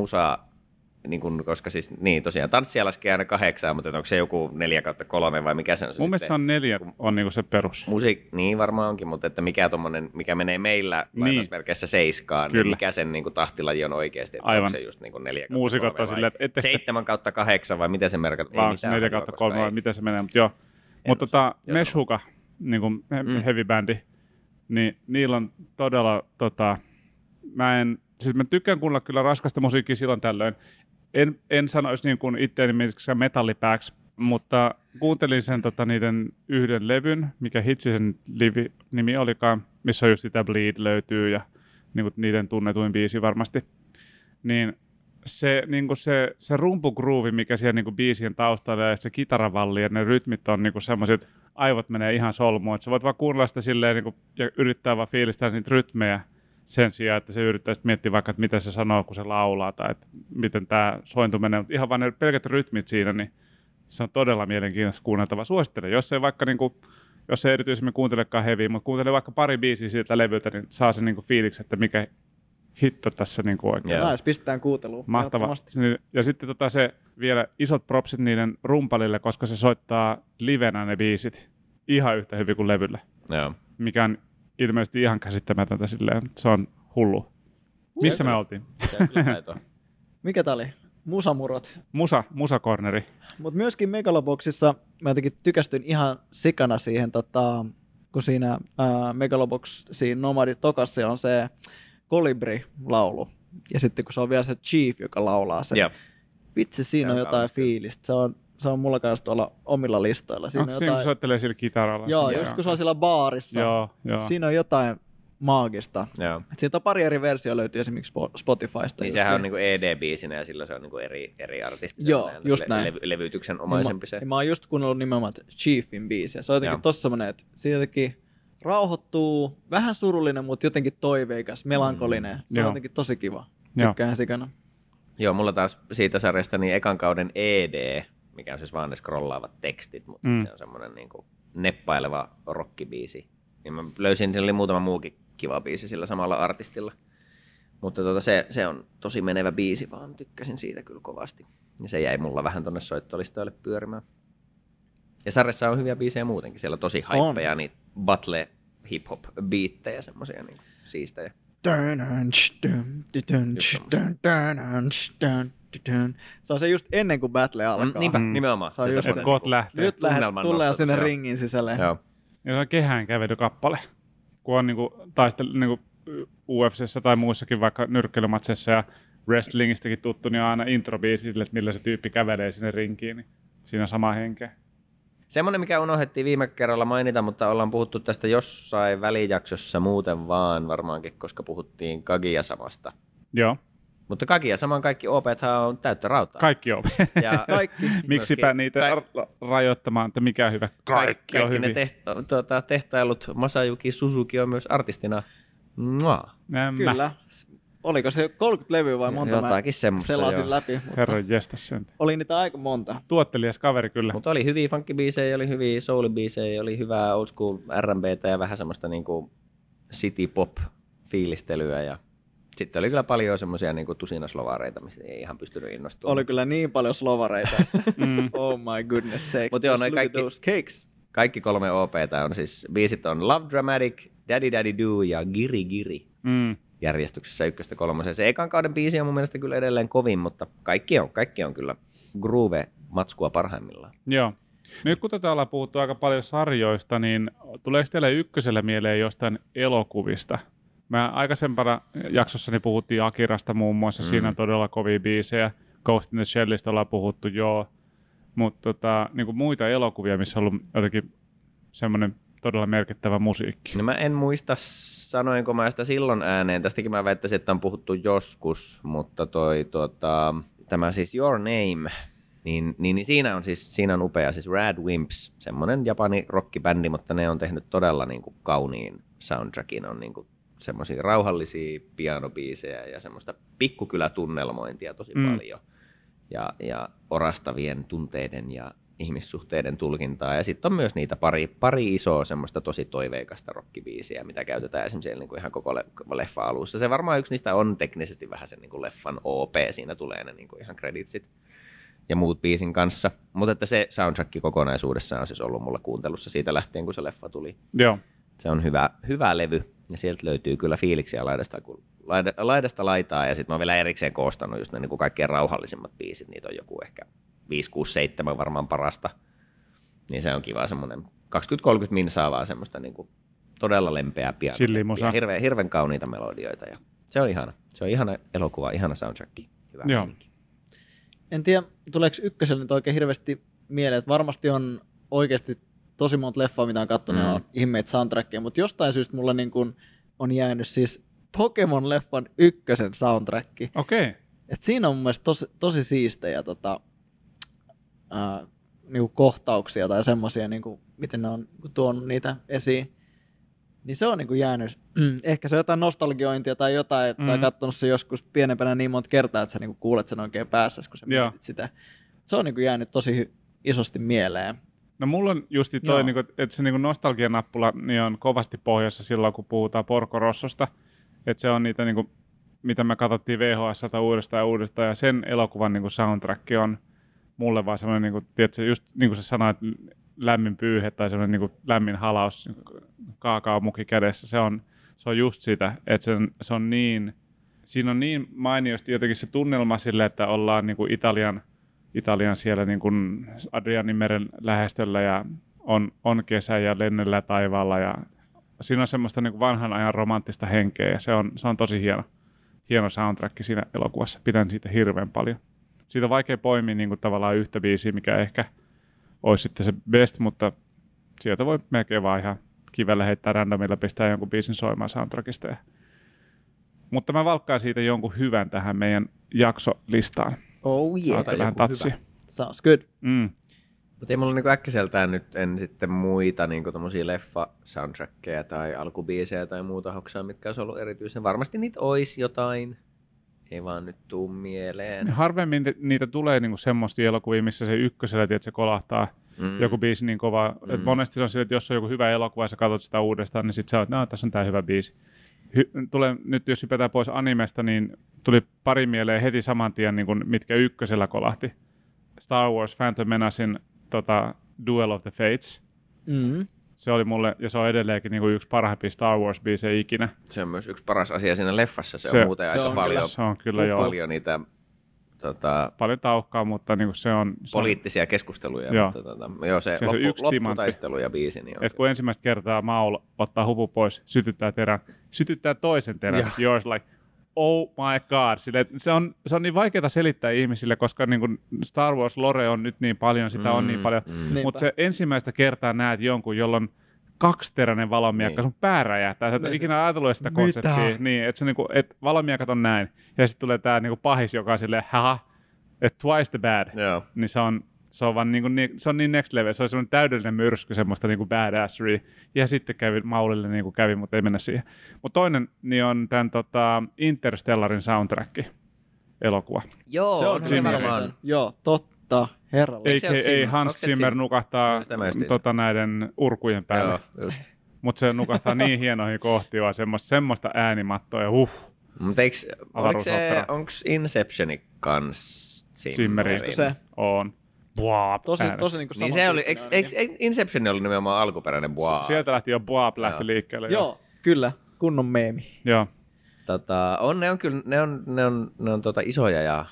musa, niinku, koska siis niin tosiaan tanssia laskee aina kahdeksaan, mutta onko se joku neljä kautta kolme vai mikä se on se mun mielestä on neljä, on niinku se perus. Musiik, niin varmaan onkin, mutta että mikä, tommonen, mikä menee meillä Niin. lainausmerkeissä seiskaan, Kyllä. niin mikä sen niin kuin, tahtilaji on oikeasti. Että Aivan. Onko se just niin kuin neljä kautta Muusikot kolme vai silleen, että ette- seitsemän kautta kahdeksan vai miten se merkata? Vai onko se neljä kautta kolme vai miten se menee, mutta joo. Mutta tota, Meshuka, niin kuin Mm. heavy bändi, niin niillä on todella, tota, mä en, siis mä tykkään kuunnella kyllä raskasta musiikkia silloin tällöin. En, en sanoisi niin kuin itseäni miksikään metallipääksi, mutta kuuntelin sen tota, niiden yhden levyn, mikä hitsi sen livi, nimi olikaan, missä just sitä Bleed löytyy ja niin kuin niiden tunnetuin biisi varmasti. Niin se, niin kuin se, se rumpugruuvi, mikä siellä niin kuin biisien taustalla ja se kitaravalli ja ne rytmit on niin semmoiset, aivot menee ihan solmuun. Että sä voit vaan kuunnella sitä silleen niin kuin, ja yrittää vaan fiilistää niitä rytmejä sen sijaan, että se yrittää sitten miettiä vaikka, että mitä se sanoo, kun se laulaa tai että miten tämä sointu menee. Mutta ihan vaan ne pelkät rytmit siinä, niin se on todella mielenkiintoista kuunneltava. Suosittelen, jos ei vaikka niin kuin, jos ei erityisemmin kuuntelekaan heviä, mutta kuuntele vaikka pari biisiä siltä levyltä, niin saa sen niin kuin fiiliksi, että mikä hitto tässä niin kuin oikein. Joo. Pistetään kuuteluun. Mahtava. Niin, Ja sitten tota se vielä isot propsit niiden rumpalille, koska se soittaa livenä ne biisit ihan yhtä hyvin kuin levyllä, Joo. mikä on ilmeisesti ihan käsittämätöntä silleen. Se on hullu. Missä me oltiin? Mikä tää oli? Musamurot. Musa, musakorneri. Mutta myöskin Megaloboxissa mä jotenkin tykästyin ihan sikana siihen, tota, kun siinä ää, Megalobox, siinä Nomadi Tokassa on se Kolibri-laulu. Ja sitten kun se on vielä se Chief, joka laulaa sen. Joo. Vitsi, siinä Se on on jotain fiilistä. Se on, se on mulla kanssa tuolla omilla listoilla. Siinä Onko on siinä, kun jotain... soittelee sillä kitaralla? Joo, Siinä just kun se on siellä baarissa. Joo, joo. Siinä on jotain maagista. Joo. Et siitä on pari eri versiota löytyy esimerkiksi Spo- Spotifysta. Niin sehän on niinku ED-biisinä ja silloin se on niinku eri, eri artisti. Joo, sellainen just le- näin. Levy, levytyksen Niin omaisempi mä, se. niin mä oon just kuunnellut nimenomaan Chiefin biisiä. Se on jotenkin Joo. tossa semmonen, että siitä jotenkin rauhoittuu, vähän surullinen, mutta jotenkin toiveikas, melankolinen. Se on Joo. jotenkin tosi kiva. Joo. Tykkään sikana. Joo, mulla taas siitä sarjasta niin ekan kauden ED, mikä on siis vaan ne scrollaavat tekstit, mutta Mm. se on semmoinen niinku neppaileva rockibiisi. Ja mä löysin, siellä oli muutama muukin kiva biisi sillä samalla artistilla. Mutta tota, se, se, on tosi menevä biisi, vaan tykkäsin siitä kyllä kovasti. Ja se jäi mulla vähän tonne soittolistoille pyörimään. Ja sarjassa on hyviä biisejä muutenkin. Siellä on tosi haippeja, niitä battle hip-hop biittejä, semmoisia niin siistejä. Se on se just ennen kuin battle alkaa. Mm, niinpä, Mm. nimenomaan. Se on just Et kohta lähtee. Nyt lähdet, nostatus, sinne joo. ringin sisälle. Joo. Ja se on kehään kävelykappale. Kun on niinku taistel, niinku UFCssä tai muissakin vaikka nyrkkeilymatseissa ja wrestlingistäkin tuttu, niin on aina introbiisi sille, että millä se tyyppi kävelee sinne rinkiin. Niin siinä on sama henkeä. Semmoinen, mikä unohdettiin viime kerralla mainita, mutta ollaan puhuttu tästä jossain välijaksossa muuten vaan varmaankin, koska puhuttiin Kagia-samasta. Joo, Mutta Kagia-saman kaikki opethan on täyttä rautaa. kaikki on. Ja Kaikki. Miksipä myöskin niitä ka- ra- rajoittamaan, että mikä hyvä. Kaikki, on kaikki hyvin. ne teht- tuota, tehtailut Masayuki Suzuki on myös artistina. Mua. Kyllä. Oliko se 30 levyä vai monta? Jotakin semmoista, selasin joo. läpi. Mutta Herran jestas sen. oli niitä aika monta. Tuottelias kaveri kyllä. Mutta oli hyviä funkkibiisejä, oli hyviä soul-biisejä, oli hyvää old school R&Btä ja vähän semmoista niinku city pop fiilistelyä ja sitten oli kyllä paljon semmoisia niinku tusinaslovareita, mistä ei ihan pystynyt innostumaan. Oli kyllä niin paljon slovareita. Mm. oh my goodness sakes. Mut joo, kaikki- those cakes. Kaikki kolme OPtä on siis, biisit on Love Dramatic, Daddy Daddy Do ja Giri Giri Mm. järjestyksessä ykköstä kolmoseen. Se ekan kauden biisi on mun mielestä kyllä edelleen kovin, mutta kaikki on, kaikki on kyllä groove-matskua parhaimmillaan. Joo. Nyt kun tätä ollaan puhuttu aika paljon sarjoista, niin tuleeko teille ykkösellä mieleen jostain elokuvista? Mä aikaisempana jaksossani puhuttiin Akirasta muun muassa, mm. siinä on todella kovia biisejä. Ghost in the Shellistä ollaan puhuttu, joo. Mutta tota, niin muita elokuvia, missä on ollut jotenkin semmoinen todella merkittävä musiikki. No mä en muista, sanoinko mä sitä silloin ääneen. Tästäkin mä väittäisin, että on puhuttu joskus, mutta toi, tuota, tämä siis Your Name, niin, niin, niin siinä on siis siinä on upea, siis Rad Wimps, semmoinen japani rockibändi, mutta ne on tehnyt todella niin kuin, kauniin soundtrackin, on niin kuin, semmoisia rauhallisia pianobiisejä ja semmoista pikkukylätunnelmointia tosi Mm. paljon. Ja, ja orastavien tunteiden ja ihmissuhteiden tulkintaa. Ja sitten on myös niitä pari, pari isoa semmoista tosi toiveikasta rockibiisiä, mitä käytetään esimerkiksi niin kuin ihan koko le- leffa alussa. Se varmaan yksi niistä on teknisesti vähän sen niin kuin leffan OP, siinä tulee ne niin kuin ihan kreditsit ja muut biisin kanssa. Mutta että se soundtrack kokonaisuudessaan on siis ollut mulla kuuntelussa siitä lähtien, kun se leffa tuli. Joo. Se on hyvä, hyvä levy ja sieltä löytyy kyllä fiiliksiä laidasta, kun, laida, laidasta laitaa ja sitten mä oon vielä erikseen koostanut just ne niin kuin kaikkein rauhallisimmat biisit, niitä on joku ehkä 5, 6, 7 varmaan parasta. Niin se on kiva semmoinen 20-30 minsaa vaan semmoista niin kuin todella lempeää. Ja hirveän, hirveän kauniita melodioita ja se on ihana. Se on ihana elokuva, ihana soundtrack. Hyvä Joo. meininki. En tiedä, tuleeko ykkösellä nyt oikein hirveästi mieleen, että varmasti on oikeasti tosi monta leffaa, mitä on katsonut, mm. Mm. on ihmeitä soundtrackia, mutta jostain syystä mulla niin kuin on jäänyt siis Pokemon-leffan ykkösen soundtrack. Okei. Okay. Et siinä on mun mielestä tosi, tosi siistejä tota, ää, niinku kohtauksia tai semmoisia, niinku, miten ne on tuonut niitä esiin. Niin se on niinku jäänyt, ehkä se on jotain nostalgiointia tai jotain, mm. tai Mm. katsonut se joskus pienempänä niin monta kertaa, että sä niinku kuulet sen oikein päässä, kun sä mietit sitä. Se on niinku jäänyt tosi hy- isosti mieleen. No mulla on justi toi, Joo. niinku, että se niinku nostalgianappula niin on kovasti pohjassa silloin, kun puhutaan Porco Rossosta. Että se on niitä, niinku, mitä me katsottiin VHS uudestaan ja uudestaan, ja sen elokuvan niinku soundtrack on mulle vaan semmoinen, niinku, tiedätkö, just niin kuin sä sanoit, lämmin pyyhe tai semmoinen niinku, lämmin halaus kaakaomuki kädessä. Se on, se on just sitä, että se, on- se on niin, siinä on niin mainiosti jotenkin se tunnelma sille, että ollaan niinku Italian Italian siellä niin kuin Adrianin meren lähestöllä ja on, on kesä ja lennellä taivaalla ja siinä on semmoista niin kuin vanhan ajan romanttista henkeä ja se on, se on tosi hieno, hieno soundtrack siinä elokuvassa. Pidän siitä hirveän paljon. Siitä on vaikea poimia niin kuin tavallaan yhtä biisiä, mikä ehkä olisi sitten se best, mutta sieltä voi melkein vaan ihan kivellä heittää randomilla, pistää jonkun biisin soimaan soundtrackista. Ja... Mutta mä valkkaan siitä jonkun hyvän tähän meidän jaksolistaan. Oh Saatte vähän joku tatsia. Sounds good. Mm. Mutta ei mulla niinku äkkiseltään nyt en sitten muita niinku tommosia leffa-soundtrackeja tai alkubiisejä tai muuta hoksaa, mitkä olisi ollut erityisen. Varmasti niitä olisi jotain. Ei vaan nyt tuu mieleen. Harvemmin ni- niitä tulee niinku semmoista elokuvia, missä se ykkösellä, että se kolahtaa mm. Joku biisi niin kova. Mm. Et monesti se on sille, että jos on joku hyvä elokuva ja sä katsot sitä uudestaan, niin sitten sä oot, no tässä on tää hyvä biisi. Hy- tulee, nyt jos hypätään pois animesta, niin tuli pari mieleen heti saman tien, niin kuin, mitkä ykkösellä kolahti. Star Wars Phantom Menacein tota, Duel of the Fates. Mm. Se oli mulle, ja se on edelleenkin niin kuin yksi parhaimpia Star Wars-biisejä ikinä. Se on myös yksi paras asia siinä leffassa. Se, Se- on muuten se aika on paljon, Se on kyllä joo. paljon niitä tota, Paljon tauhkaa, mutta niin kuin se on... Se on poliittisia keskusteluja. Joo. Joo. Mutta, tota, joo, se, Se on loppu, yksi lopputaistelu ja biisi. Niin on Et kun ensimmäistä kertaa Maul ottaa hupu pois, sytyttää terän, sytyttää toisen terän, Joo. yours like, oh my god. Sille, se, on, se on niin vaikeaa selittää ihmisille, koska niin kun Star Wars lore on nyt niin paljon, sitä on niin paljon. Mm. Mutta se ensimmäistä kertaa näet jonkun, jolla on kaksiteräinen valomiekka, Niin. sun pää räjähtää. Sä et Niin se- ikinä ajatellut sitä Mitä? konseptia. Niin, että se niinku, et valomiekat on näin. Ja sitten tulee tää niinku pahis, joka on silleen, haha, että twice the bad Joo. niin se on, se on, vaan niin, kuin, niin, se on niin next level, se on semmoinen täydellinen myrsky, semmoista niin kuin badassery. Ja sitten kävi Maulille niin kuin kävi, mutta ei mennä siihen. Mutta toinen niin on tämän tota, Interstellarin soundtrack elokuva. Joo, se on varmaan. Joo, totta. Herralle. Ei, ei Zimmer? Hans Zimmer nukahtaa tota, näiden urkujen päälle, Joo, just. mutta se nukahtaa niin hienoihin kohtiin, vaan semmoista, semmoista äänimattoa ja huh, Mutta onko Inceptioni kans Zimmerin Zimmerin? se? on. Buap, Tosi, äänet. tosi niinku Niin se oli, eikö, samantyyppinen eikö, Inception oli nimenomaan alkuperäinen Boa? S- Sieltä lähti jo Buap lähti Joo. liikkeelle. Joo, kyllä. Kunnon meemi. Joo. Tota, on, ne on kyllä ne on, ne on, ne on tota isoja ja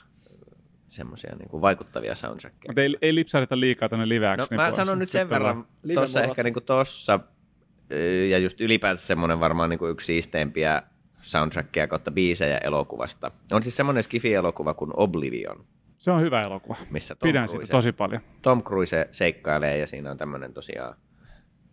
semmoisia niin vaikuttavia soundtrackeja. Mutta ei, ei lipsahdeta liikaa tänne live No, actionin mä sanon nyt sen verran, tuossa ehkä niinku tossa, ö, ja just ylipäätänsä semmoinen varmaan niinku yksi siisteimpiä soundtrackia kautta biisejä elokuvasta. On siis semmoinen skifi-elokuva kuin Oblivion, Se on hyvä elokuva. missä Tom Pidän Cruise, siitä tosi paljon. Tom Cruise seikkailee ja siinä on tämmöinen tosiaan,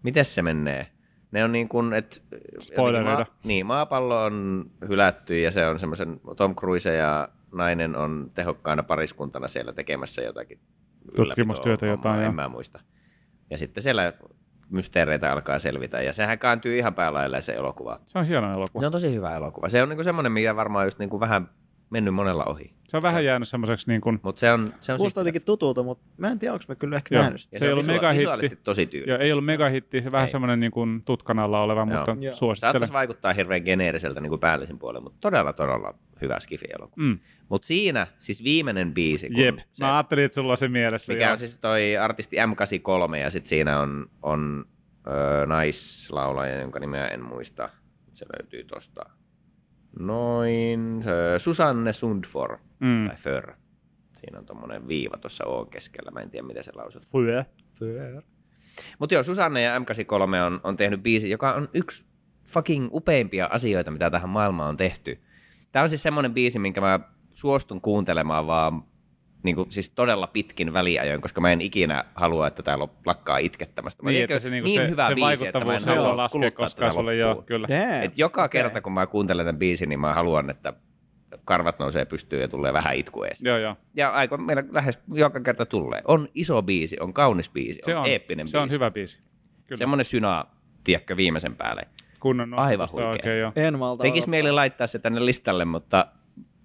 miten se menee? Ne on niin kuin, että Spoilereita. maa, niin, maapallo on hylätty ja se on semmoisen, Tom Cruise ja nainen on tehokkaana pariskuntana siellä tekemässä jotakin Tutkimustyötä jotain. En mä muista. Ja sitten siellä mysteereitä alkaa selvitä ja sehän kääntyy ihan päälailleen se elokuva. Se on hieno elokuva. Se on tosi hyvä elokuva. Se on niinku semmoinen, mikä varmaan just niinku vähän mennyt monella ohi. Se on vähän jäänyt semmoiseksi niin kuin, Mutta se on, se on Kuulostaa siistiä. jotenkin tutulta, mutta mä en tiedä, onko mä kyllä ehkä Joo. nähnyt sitä. Ja se ei on ollut visua- megahitti. tosi tyylikäs. joo, ei ollut megahitti, se vähän Ei. semmoinen niin kuin tutkan alla oleva, Joo. mutta Joo. suosittelen. Saattaisi vaikuttaa hirveän geneeriseltä niin kuin päällisin puolella, mutta todella, todella hyvä skifi-elokuva. Mm. Mutta siinä siis viimeinen biisi, kun Jep, se, mä ajattelin, että sulla on se mielessä. mikä joo. on siis toi artisti M83 ja sitten siinä on, on öö, naislaulaja, jonka nimeä en muista. Se löytyy tosta. Noin, Susanne Sundfor Mm. tai För. Siinä on tommonen viiva tuossa O keskellä, mä en tiedä miten se lausut. Fyö. Mutta joo, Susanne ja M83 on, on tehnyt biisi, joka on yksi fucking upeimpia asioita, mitä tähän maailmaan on tehty. Tämä on siis semmoinen biisi, minkä mä suostun kuuntelemaan vaan niin kuin, siis todella pitkin väliajoin, koska mä en ikinä halua, että täällä lakkaa itkettämästä. Mä Niin, että se, niinku niin se, hyvä se biisi, että mä en halua laskea, kuluttaa koska tätä sulle joo, kyllä. Yeah. Et joka Okei. kerta, kun mä kuuntelen tämän biisin, niin mä haluan, että karvat nousee pystyyn ja tulee vähän itku ees. Joo, joo. Ja aika meillä lähes joka kerta tulee. On iso biisi, on kaunis biisi, Se on, on, eeppinen se on biisi. hyvä biisi. Kyllä. Semmoinen synaa, tiedätkö, viimeisen päälle. Kunnon Aivan huikea. oikein joo. En malta Tekis odottaa. mieli laittaa se tänne listalle, mutta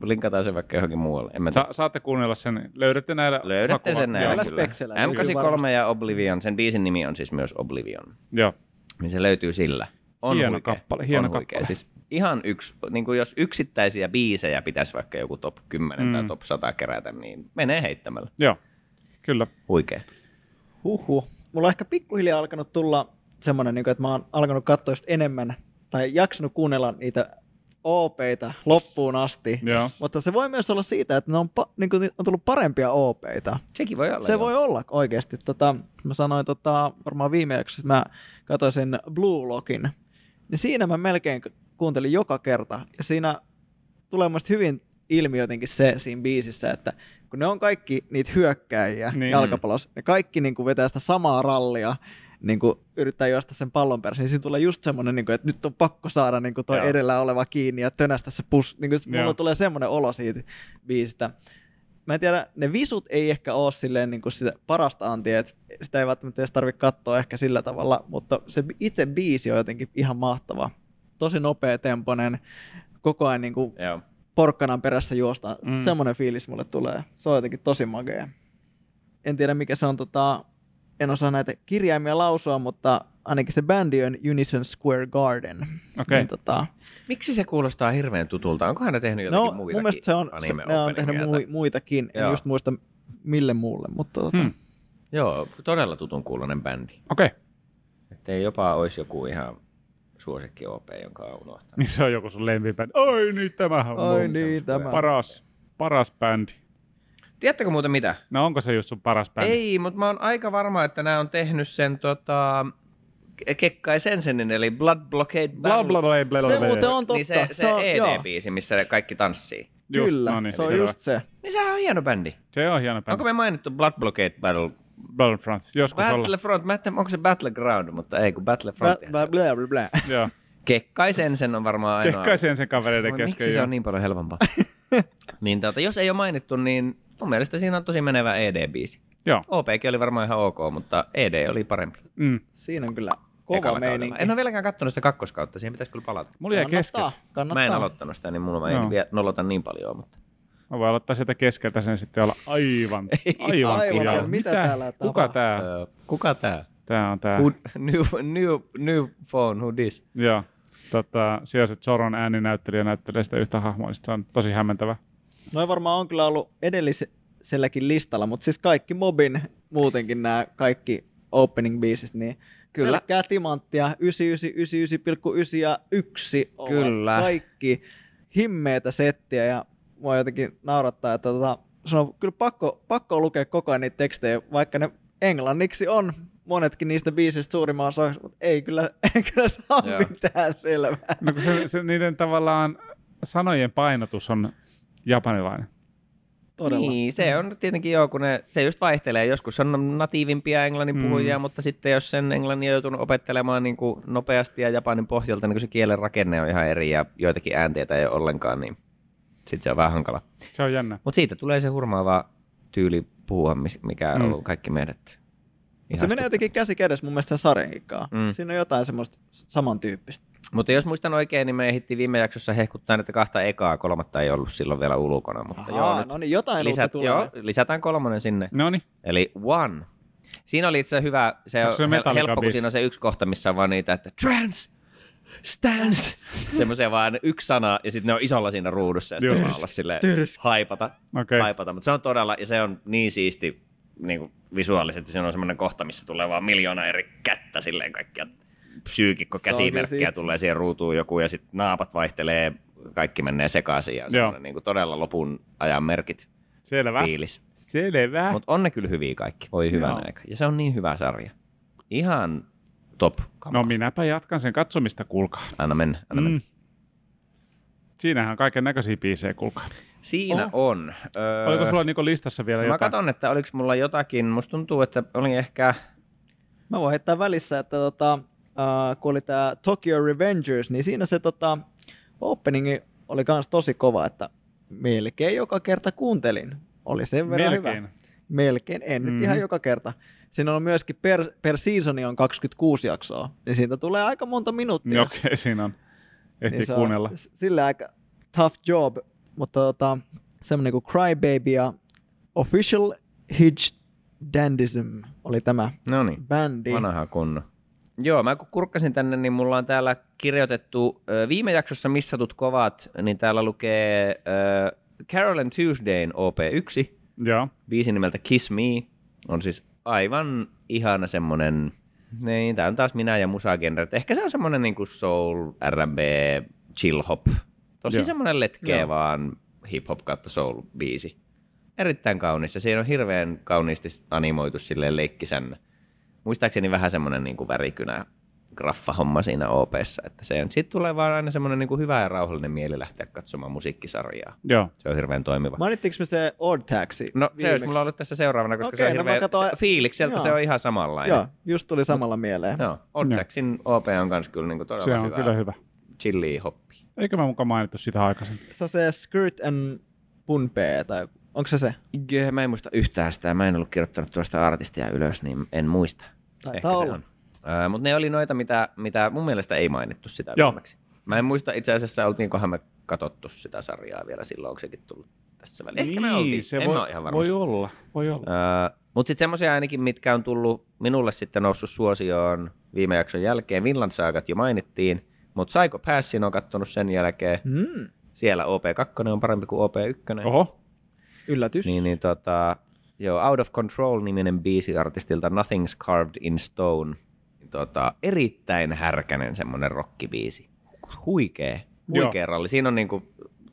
linkataan se vaikka johonkin muualle. En mä Sa- saatte kuunnella sen. Löydätte näillä Löydätte sen näillä löytyy M83 varmasti. ja Oblivion, sen biisin nimi on siis myös Oblivion. Joo. Niin se löytyy sillä. On Hieno huikea. kappale, hieno on huikea. kappale. Siis ihan yksi, niin kuin jos yksittäisiä biisejä pitäisi vaikka joku top 10 Mm. tai top 100 kerätä, niin menee heittämällä. Joo. Kyllä. Huikea. Huhhuh. Mulla on ehkä pikkuhiljaa alkanut tulla semmoinen, niin että mä oon alkanut katsoa enemmän tai jaksanut kuunnella niitä OPita loppuun asti. Joo. Mutta se voi myös olla siitä, että ne on, pa- niin kuin, on tullut parempia OPita. Sekin voi olla. Se joo. voi olla oikeasti. Tota, mä sanoin tota, varmaan viime jaksossa, että mä katsoin sen Blue Lockin. Niin siinä mä melkein kuuntelin joka kerta. Ja siinä tulee musta hyvin ilmi jotenkin se siinä biisissä, että kun ne on kaikki niitä hyökkäjiä Niin. niin. jalkapallossa, ne kaikki niin kuin vetää sitä samaa rallia, niin kuin yrittää juosta sen pallon perässä, niin siinä tulee just semmoinen, niin kuin, että nyt on pakko saada niin kuin toi Joo. edellä oleva kiinni ja tönästä se pus. Niin kuin, Joo. mulla tulee semmoinen olo siitä biisistä. Mä en tiedä, ne visut ei ehkä ole silleen niin kuin sitä parasta antia, että sitä ei välttämättä edes tarvitse katsoa ehkä sillä tavalla, mutta se itse biisi on jotenkin ihan mahtava. Tosi nopea temponen, koko ajan niin kuin Joo. porkkanan perässä juostaan. Mm. Mm. Semmoinen fiilis mulle tulee. Se on jotenkin tosi magea. En tiedä mikä se on, tota, en osaa näitä kirjaimia lausua, mutta ainakin se bändi on Unison Square Garden. Okei. Niin, tota, Miksi se kuulostaa hirveän tutulta? Onkohan ne tehnyt jotakin no, muitakin mun mielestä se on, se, ne on tehnyt openingeja mu- muitakin. En Joo. just muista mille muulle, mutta tota, Hmm. Joo, todella tutun kuulonen bändi. Okei. Että ei jopa olisi joku ihan suosikki OP, jonka on unohtanut. Niin se on joku sun lempibändi. Ai niin, tämähän on Ai mun niin, tämä. paras, paras bändi. Tiedättekö muuten mitä? No onko se just sun paras bändi? Ei, mutta mä oon aika varma, että nämä on tehnyt sen tota, Ke- Kekkai Sensenin, eli Blood Blockade Bla Battle. bla bla bla bla. Se muuten on totta. Niin se, se, on, joo, ED-biisi, missä ne kaikki tanssii. Just, Kyllä, no niin, se on selvä. just se. Niin sehän on hieno bändi. Se on hieno bändi. Onko me mainittu Blood Blockade Battle? Battlefront. Joskus. Battlefront, mä tiedä, onko se Battleground, mutta ei kun Battlefront. Bla, bla, bla, bla. Joo. Kekkai Sensen on varmaan ainoa. Kekkaisen sen kavereiden kesken. Miksi se on niin paljon helpompaa? niin tota, jos ei ole mainittu, niin mun mielestä siinä on tosi menevä ED-biisi. Joo. OPkin oli varmaan ihan ok, mutta ED oli parempi. Mm. Siinä on kyllä kova meininki. En ole vieläkään katsonut sitä kakkoskautta, siihen pitäisi kyllä palata. Mulla jäi kesken. Kannattaa. Mä en aloittanut sitä, niin mulla Joo. ei vielä nolota niin paljon, mutta... Mä voin aloittaa sieltä keskeltä sen sitten olla aivan, aivan, aivan, kujalla. mitä täällä Kuka tapahtuu? tää? Öö, kuka tää? Tää on tää. Who, new, new, new phone, who this? Joo. Tota, siellä se Zoron ääninäyttelijä näyttelee sitä yhtä hahmoa, niin se on tosi hämmentävä. Noin varmaan on kyllä ollut edelliselläkin listalla, mutta siis kaikki Mobin muutenkin nämä kaikki opening biisit, niin Kyllä. pelkkää timanttia, 99, 99,9 ja 1 ovat Kyllä. kaikki himmeitä settiä ja mua jotenkin naurattaa, että tota, se on kyllä pakko, pakko lukea koko ajan niitä tekstejä, vaikka ne englanniksi on monetkin niistä biisistä suurimman osaksi, mutta ei kyllä, ei kyllä saa Joo. mitään selvää. No kun se, se, niiden tavallaan sanojen painotus on japanilainen. Todella. Niin, se on tietenkin joo, kun ne, se just vaihtelee. Joskus on natiivimpia englannin puhujia, Mm. mutta sitten jos sen englannin on joutunut opettelemaan niin kuin nopeasti ja japanin pohjalta, niin kun se kielen rakenne on ihan eri ja joitakin äänteitä ei ole ollenkaan, niin sitten se on vähän hankala. Se on jännä. Mutta siitä tulee se hurmaava tyyli puhua, mikä Mm. on kaikki meidät. Se menee jotenkin käsi kädessä mun mielestä sen. Mm. Siinä on jotain semmoista samantyyppistä. Mutta jos muistan oikein, niin me ehdittiin viime jaksossa hehkuttaa näitä kahta ekaa, kolmatta ei ollut silloin vielä ulkona. Mutta joo, Ahaa, nyt no niin, jotain lisät, tulee. joo, lisätään kolmonen sinne. No niin. Eli One. Siinä oli itse asiassa hyvä, se Onko on se hel- helppo, kun siinä on se yksi kohta, missä on vaan niitä, että trans, stance, semmoisia vaan yksi sana, ja sitten ne on isolla siinä ruudussa, ja Joo. sitten olla silleen haipata, Okei. haipata. Mutta se on todella, ja se on niin siisti niin kuin visuaalisesti, siinä on semmoinen kohta, missä tulee vaan miljoona eri kättä silleen kaikkia psyykikko käsimerkkejä siisti. tulee siihen ruutuun joku, ja sitten naapat vaihtelee, kaikki menee sekaisin, ja niin kuin todella lopun ajan merkit Selvä. fiilis. Selvä. Mutta on ne kyllä hyviä kaikki. Voi hyvän Joo. aika. Ja se on niin hyvä sarja. Ihan top. No minäpä jatkan sen katsomista, kuulkaa. Anna mennä, anna mennä. Mm. Siinähän on kaiken näköisiä biisejä, kuulkaa. Siinä Oh. on. Öö, Oliko sulla niinku listassa vielä Mä jotain? katson, että oliko mulla jotakin. Musta tuntuu, että oli ehkä... Mä voin heittää välissä, että tota, äh, kun oli tää Tokyo Revengers, niin siinä se tota, openingi oli kans tosi kova, että melkein joka kerta kuuntelin. Oli sen verran Melkein. hyvä. Melkein, en nyt Mhm. ihan joka kerta. Siinä on myöskin per, per seasoni on 26 jaksoa, niin siitä tulee aika monta minuuttia. Niin Okei, siinä on. Ehtii niin kuunnella. On sillä aika tough job, mutta tota, semmoinen kuin Crybaby ja Official Hitch Dandism oli tämä No niin, bändi. vanha kunno. Joo, mä kun kurkkasin tänne, niin mulla on täällä kirjoitettu viime jaksossa missatut kovat, niin täällä lukee ö, Carol and Tuesdayn OP1, Joo. biisi nimeltä Kiss Me, on siis aivan ihana semmonen, niin tää on taas minä ja musagenret. Ehkä se on semmonen niinku soul, R&B, chill hop. Tosi Joo. semmonen letkeä Joo. vaan hip hop kautta soul biisi. Erittäin kaunis ja siinä on hirveän kauniisti animoitu silleen leikkisän. Muistaakseni vähän semmonen niinku värikynä graffa-homma siinä OPssa, että se on, siitä tulee vaan aina semmoinen niinku hyvä ja rauhallinen mieli lähteä katsomaan musiikkisarjaa. Joo. Se on hirveän toimiva. Mainittiinko me se Odd Taxi? No se olisi viimeksi? mulla ollut tässä seuraavana, koska Okei, se on no hirveän katsoin- se, fiilikseltä Joo. se on ihan samanlainen. Joo, just tuli samalla mieleen. Joo. Odd. Jacksin OP on kans kyllä niinku todella Se on hyvä. kyllä hyvä. Chilli hoppi. Eikö mä mukaan mainittu sitä aikaisemmin? Se on se Skirt and Punpee, tai onko se se? Gö, Mä en muista yhtään sitä. Mä en ollut kirjoittanut tuosta artistia ylös, niin en muista. Taitaa olla. Öö, Mutta ne oli noita, mitä, mitä mun mielestä ei mainittu sitä Joo. viimeksi. Mä en muista itse asiassa, oltiinkohan me katsottu sitä sarjaa vielä silloin, onko sekin tullut tässä väliin. Ehkä me oltiin, Niin, se en voi, ole ihan varma. voi olla. Voi olla. Öö, Mutta sitten semmoisia ainakin, mitkä on tullut minulle sitten noussut suosioon viime jakson jälkeen. Vinland Saagat jo mainittiin, mutta Psycho Passin on kattonut sen jälkeen. Mm, Siellä OP2 on parempi kuin OP1. Oho. yllätys. Niin, niin tota, joo, Out of Control-niminen biisi artistilta Nothing's Carved in Stone. Tota, erittäin härkänen semmoinen rockibiisi. Huikee, huikee ralli. Siinä on niinku,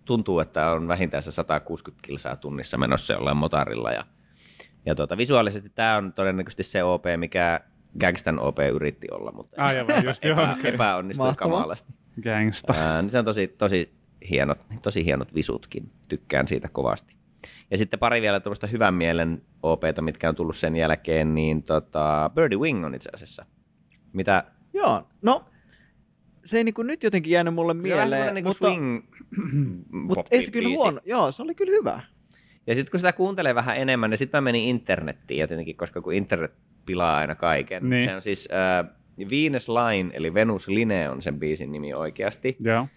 tuntuu, että on vähintään se 160 kilsaa tunnissa menossa jollain motarilla. Ja, ja tota, visuaalisesti tämä on todennäköisesti se OP, mikä Gangstan OP yritti olla, mutta Aivan, just joo. epä, okei. epäonnistui kamalasti. Gangsta. Ää, niin se on tosi, tosi, hienot, tosi hienot visutkin. Tykkään siitä kovasti. Ja sitten pari vielä tuommoista hyvän mielen OPta, mitkä on tullut sen jälkeen, niin tota, Birdie Wing on itse asiassa. Mitä Joo, no se ei niinku nyt jotenkin jäänyt mulle mieleen, semmoinen niinku mutta, swing mutta ei se kyllä huono. Joo, se oli kyllä hyvä. Ja sitten kun sitä kuuntelee vähän enemmän, niin sitten mä menin internettiin, ja tietenkin, koska kun internet pilaa aina kaiken. Niin. Se on siis äh, Venus Line, eli Venus Line on sen biisin nimi oikeasti. Joo.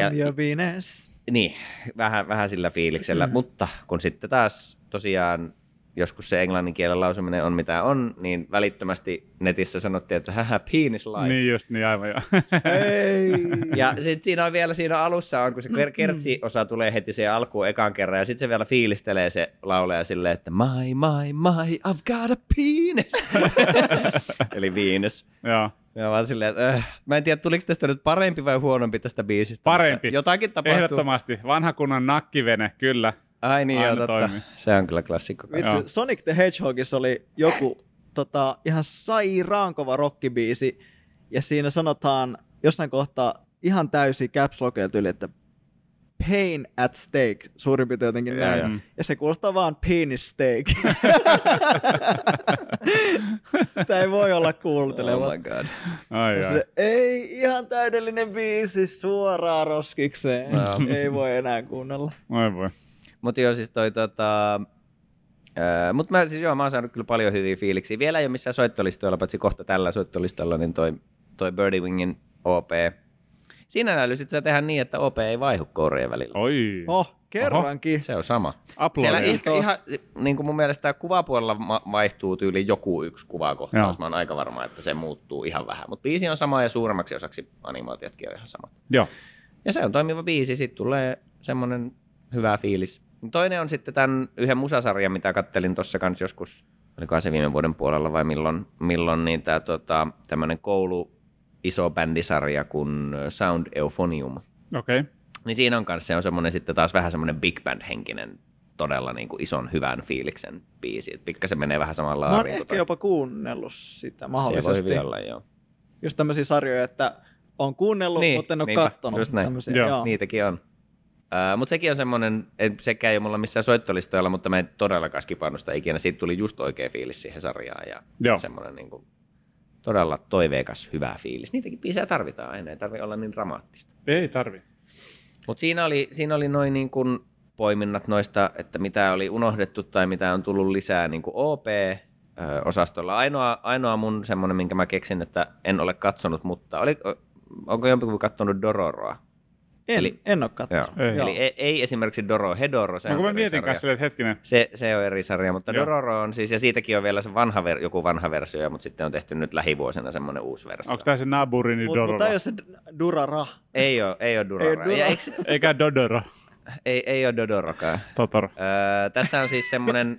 Ja- I'm your Venus. Niin, vähän, vähän sillä fiiliksellä, Mm. mutta kun sitten taas tosiaan joskus se englannin kielen lausuminen on mitä on, niin välittömästi netissä sanottiin, että hähä, penis life. Niin just, niin aivan joo. Ei. Ja sitten siinä on vielä siinä alussa, on, kun se ker- kertsi-osa tulee heti siihen alkuun ekan kerran, ja sitten se vielä fiilistelee se lauleja silleen, että my, my, my, I've got a penis. Eli Venus. joo. Ja vaan silleen, että äh, mä en tiedä, tuliko tästä nyt parempi vai huonompi tästä biisistä. Parempi. Jotakin tapahtuu. Ehdottomasti. Vanha kunnon nakkivene, kyllä. Ai niin, Aina joo, totta. toimii. Se on kyllä klassikko. Vitsi. Sonic the Hedgehogissa oli joku tota, ihan sairaan kova rockibiisi, ja siinä sanotaan jossain kohtaa ihan täysi caps tyyli, että pain at stake, suurin piirtein jotenkin Joo, näin. joo. Ja se kuulostaa vaan penis steak. Sitä ei voi olla Oh kuuntelematta. my god. Ai, ai. Se, ei, ihan täydellinen biisi suoraan roskikseen. Joo. ei voi enää kuunnella. Oi voi. Mutta joo, siis toi tota... Mutta mä, siis joo, mä oon saanut kyllä paljon hyviä fiiliksiä. Vielä ei ole missään soittolistoilla, paitsi kohta tällä soittolistalla, niin toi, toi Birdie Wingin OP. Siinä älysit sä tehdä niin, että OP ei vaihu kourien välillä. Oi. Oh, kerrankin. Se on sama. Siellä ehkä ihan, niin kuin mun mielestä kuvapuolella vaihtuu tyyli joku yksi kuvakohtaus. Joo. Mä oon aika varma, että se muuttuu ihan vähän. Mutta biisi on sama ja suuremmaksi osaksi animaatiotkin on ihan sama. Joo. Ja se on toimiva biisi, sitten tulee semmoinen hyvä fiilis. Toinen on sitten tämän yhden musasarjan, mitä kattelin tuossa kanssa joskus, olikohan se viime vuoden puolella vai milloin, milloin niin tämä tota, tämmöinen koulu iso bändisarja kuin Sound Euphonium. Okei. Okay. Niin siinä on kanssa se on semmoinen sitten taas vähän semmoinen big band henkinen todella niin kuin ison hyvän fiiliksen biisi. Pikkasen menee vähän samalla Mä oon ehkä jopa kuunnellut sitä Se voi mahdollisesti. olla, joo. Just tämmöisiä sarjoja, että on kuunnellut, Niin, mutta en ole niinpä, kattonut. just näin. tämmöisiä, Joo, joo. Niitäkin on. Uh, mutta sekin on semmoinen, ei, sekään ei ole mulla missään soittolistoilla, mutta mä en todellakaan skipannut sitä ikinä. Siitä tuli just oikea fiilis siihen sarjaan ja Joo. semmoinen niin kuin, todella toiveikas, hyvä fiilis. Niitäkin biisejä tarvitaan aina, ei tarvitse olla niin dramaattista. Ei tarvi. Mutta siinä oli, siinä oli noin niin kuin poiminnat noista, että mitä oli unohdettu tai mitä on tullut lisää niin kuin OP-osastolla. Ainoa, ainoa mun semmoinen, minkä mä keksin, että en ole katsonut, mutta oli, onko jompikumpi katsonut Dororoa? En, Eli- en ole katsonut. Ei. Eli ei, ei esimerkiksi Doro Hedoro, se No kun mä mietin sarja. kanssa että hetkinen. Se, se on eri sarja, mutta Joo. Dororo on siis, ja siitäkin on vielä se vanha, ver- joku vanha versio, mutta sitten on tehty nyt lähivuosina semmoinen uusi versio. Onko tää se Naburini Mutta Dororo? mut ei ole se Durara. Ei ole, ei ole Dororo. Ei Ei, eikö, Eikä Dodoro. ei, ei ole Dodorokaan. Totoro. Öö, tässä on siis semmoinen,